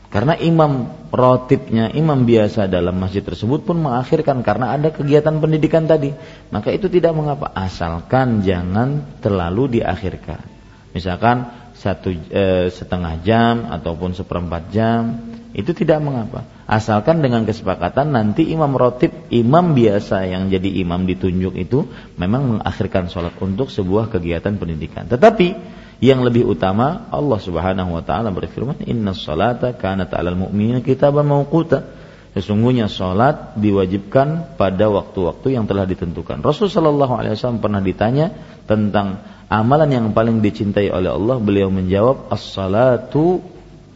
Karena imam rotipnya, imam biasa dalam masjid tersebut pun mengakhirkan karena ada kegiatan pendidikan tadi. Maka itu tidak mengapa, asalkan jangan terlalu diakhirkan. Misalkan satu e, setengah jam ataupun seperempat jam, itu tidak mengapa. Asalkan dengan kesepakatan nanti imam rotib imam biasa yang jadi imam ditunjuk itu memang mengakhirkan sholat untuk sebuah kegiatan pendidikan. Tetapi yang lebih utama Allah Subhanahu wa taala berfirman inna salata kanat 'alal mu'minina kitaban mawquta. Sesungguhnya sholat diwajibkan pada waktu-waktu yang telah ditentukan. Rasul sallallahu alaihi wasallam pernah ditanya tentang amalan yang paling dicintai oleh Allah. Beliau menjawab as-salatu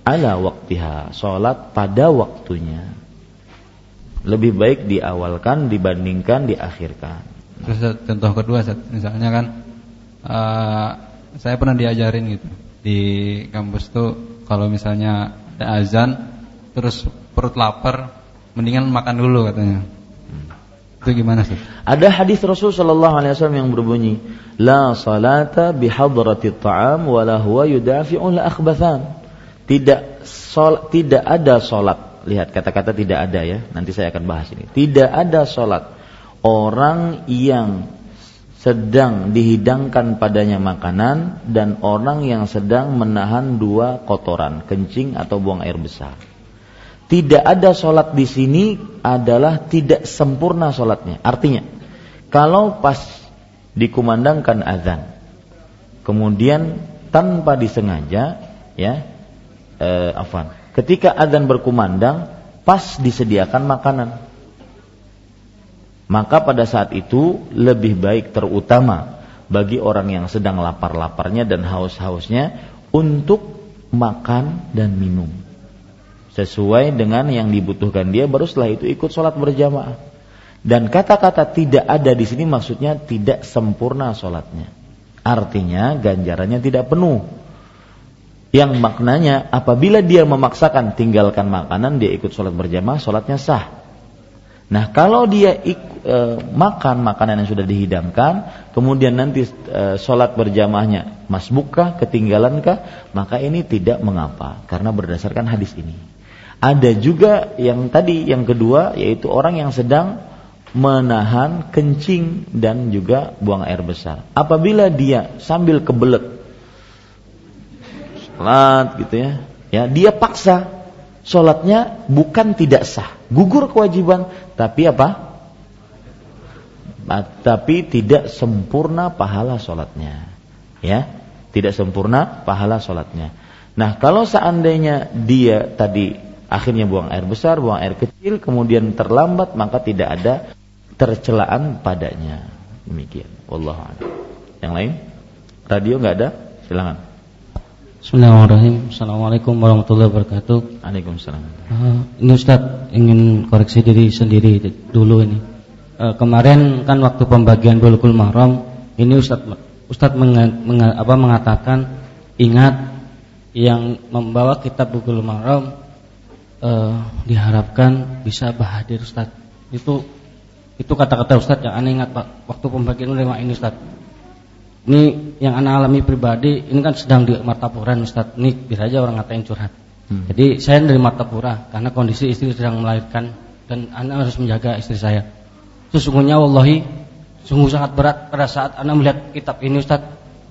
ala waktiha, sholat pada waktunya. Lebih baik diawalkan dibandingkan diakhirkan. Terus contoh kedua, misalnya kan uh, saya pernah diajarin gitu di kampus tuh kalau misalnya ada azan terus perut lapar, mendingan makan dulu katanya. Itu gimana sih? Ada hadis Rasul sallallahu alaihi wasallam yang berbunyi, "La salata bihadrati ta'am wa la huwa yudafi'u la akhbathan." Tidak sol, tidak ada solat. Lihat kata-kata tidak ada ya. Nanti saya akan bahas ini. Tidak ada solat. Orang yang sedang dihidangkan padanya makanan dan orang yang sedang menahan dua kotoran, kencing atau buang air besar. Tidak ada solat di sini adalah tidak sempurna solatnya. Artinya, kalau pas dikumandangkan azan, kemudian tanpa disengaja ya eh, afan. Ketika adzan berkumandang pas disediakan makanan. Maka pada saat itu lebih baik terutama bagi orang yang sedang lapar-laparnya dan haus-hausnya untuk makan dan minum sesuai dengan yang dibutuhkan dia baru setelah itu ikut sholat berjamaah dan kata-kata tidak ada di sini maksudnya tidak sempurna sholatnya artinya ganjarannya tidak penuh yang maknanya apabila dia memaksakan tinggalkan makanan dia ikut sholat berjamaah sholatnya sah. Nah kalau dia ik, e, makan makanan yang sudah dihidangkan kemudian nanti e, sholat berjamaahnya masbukkah ketinggalankah maka ini tidak mengapa karena berdasarkan hadis ini. Ada juga yang tadi yang kedua yaitu orang yang sedang menahan kencing dan juga buang air besar. Apabila dia sambil kebelet sholat gitu ya. Ya dia paksa. Sholatnya bukan tidak sah. Gugur kewajiban tapi apa? Tapi tidak sempurna pahala sholatnya ya tidak sempurna pahala sholatnya nah kalau seandainya dia tadi akhirnya buang air besar buang air kecil kemudian terlambat maka tidak ada tercelaan padanya. Demikian. Wallahu yang lain? Radio nggak ada? Silakan Bismillahirrahmanirrahim. Assalamualaikum warahmatullahi wabarakatuh. Waalaikumsalam. Uh, ini Ustaz ingin koreksi diri sendiri dulu ini. Uh, kemarin kan waktu pembagian Bulughul Maram, ini Ustaz Ustaz menga, menga, apa, mengatakan ingat yang membawa kitab Bulughul Maram uh, diharapkan bisa bahadir Ustaz. Itu itu kata-kata Ustaz yang aneh ingat Pak waktu pembagian ulama ini Ustaz ini yang anak alami pribadi ini kan sedang di Martapuran Ustaz ini bisa aja orang ngatain curhat. Hmm. jadi saya dari Martapura karena kondisi istri sedang melahirkan dan anak harus menjaga istri saya. Sesungguhnya wallahi sungguh sangat berat pada saat anak melihat kitab ini Ustaz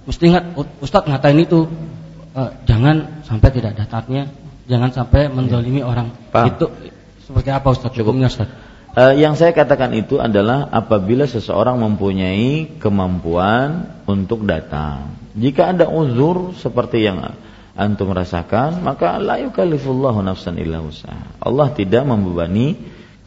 mesti ingat Ustaz ngatain itu uh, jangan sampai tidak datangnya jangan sampai mendolimi ya. orang. Paham. itu seperti apa Ustaz cukup. Ustaz Uh, yang saya katakan itu adalah apabila seseorang mempunyai kemampuan untuk datang. Jika ada uzur seperti yang antum rasakan, maka la yukallifullahu nafsan illa usaha. Allah tidak membebani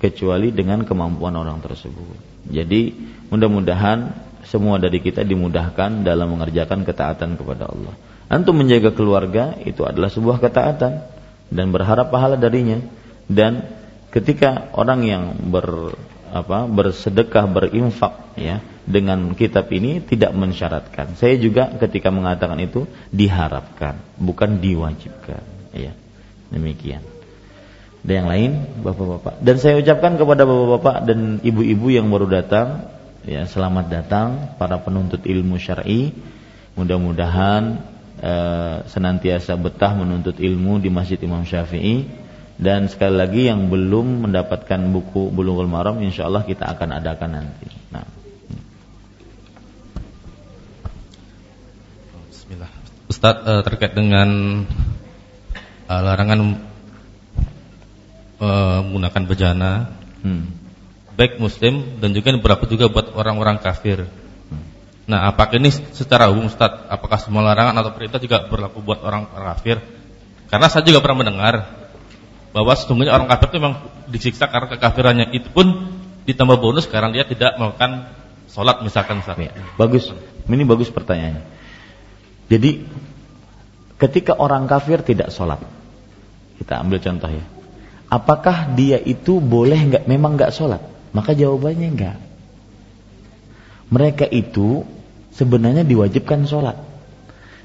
kecuali dengan kemampuan orang tersebut. Jadi mudah-mudahan semua dari kita dimudahkan dalam mengerjakan ketaatan kepada Allah. Antum menjaga keluarga itu adalah sebuah ketaatan dan berharap pahala darinya dan ketika orang yang ber apa bersedekah berinfak ya dengan kitab ini tidak mensyaratkan. Saya juga ketika mengatakan itu diharapkan, bukan diwajibkan, ya. Demikian. Dan yang lain, Bapak-bapak. Dan saya ucapkan kepada Bapak-bapak dan ibu-ibu yang baru datang, ya, selamat datang para penuntut ilmu syar'i. Mudah-mudahan eh, senantiasa betah menuntut ilmu di Masjid Imam Syafi'i dan sekali lagi yang belum mendapatkan buku Bulughul Maram insyaallah kita akan adakan nanti. Nah. Bismillah. Ustaz uh, terkait dengan uh, larangan uh, menggunakan bejana hmm. baik muslim dan juga berapa juga buat orang-orang kafir. Hmm. Nah, apakah ini secara umum Ustaz, apakah semua larangan atau perintah juga berlaku buat orang kafir? Karena saya juga pernah mendengar bahwa sesungguhnya orang kafir itu memang disiksa karena kekafirannya itu pun ditambah bonus sekarang dia tidak melakukan sholat misalkan misalnya. Bagus, ini bagus pertanyaannya. Jadi ketika orang kafir tidak sholat, kita ambil contoh ya. Apakah dia itu boleh nggak memang nggak sholat? Maka jawabannya enggak. Mereka itu sebenarnya diwajibkan sholat.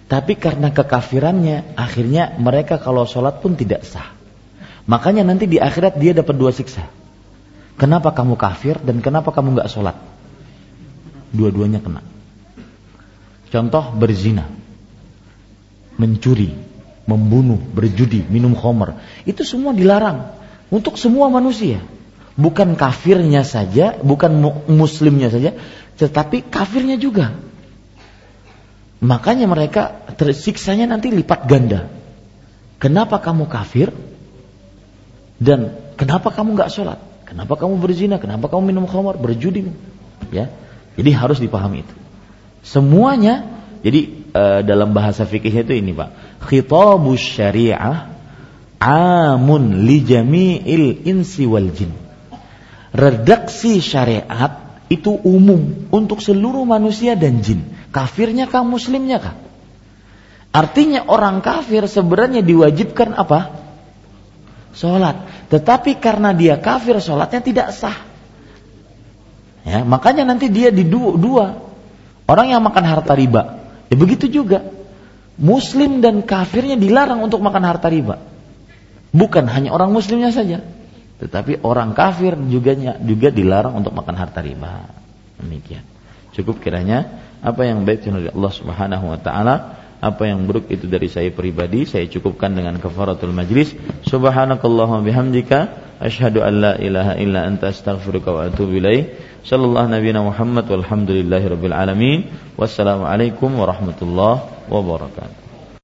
Tapi karena kekafirannya, akhirnya mereka kalau sholat pun tidak sah. Makanya nanti di akhirat dia dapat dua siksa. Kenapa kamu kafir dan kenapa kamu nggak sholat? Dua-duanya kena. Contoh berzina, mencuri, membunuh, berjudi, minum khamr. Itu semua dilarang untuk semua manusia. Bukan kafirnya saja, bukan muslimnya saja, tetapi kafirnya juga. Makanya mereka tersiksanya nanti lipat ganda. Kenapa kamu kafir? Dan kenapa kamu nggak sholat? Kenapa kamu berzina? Kenapa kamu minum khamar, berjudi? Ya, jadi harus dipahami itu. Semuanya, jadi uh, dalam bahasa fikihnya itu ini Pak. Khitabus syariah amun li jami'il insi wal jin. Redaksi syariat itu umum untuk seluruh manusia dan jin. Kafirnya kah muslimnya kah? Artinya orang kafir sebenarnya diwajibkan apa? Sholat. Tetapi karena dia kafir sholatnya tidak sah. Ya, makanya nanti dia di dua. Orang yang makan harta riba. Ya begitu juga. Muslim dan kafirnya dilarang untuk makan harta riba. Bukan hanya orang muslimnya saja. Tetapi orang kafir juga juga dilarang untuk makan harta riba. Demikian. Cukup kiranya apa yang baik dari Allah Subhanahu wa taala, apa yang buruk itu dari saya pribadi, saya cukupkan dengan kafaratul majlis. Subhanakallahumma bihamdika asyhadu an la ilaha illa anta astaghfiruka wa atubu ilaik. Sallallahu Muhammad walhamdulillahi rabbil alamin. Wassalamualaikum warahmatullahi wabarakatuh.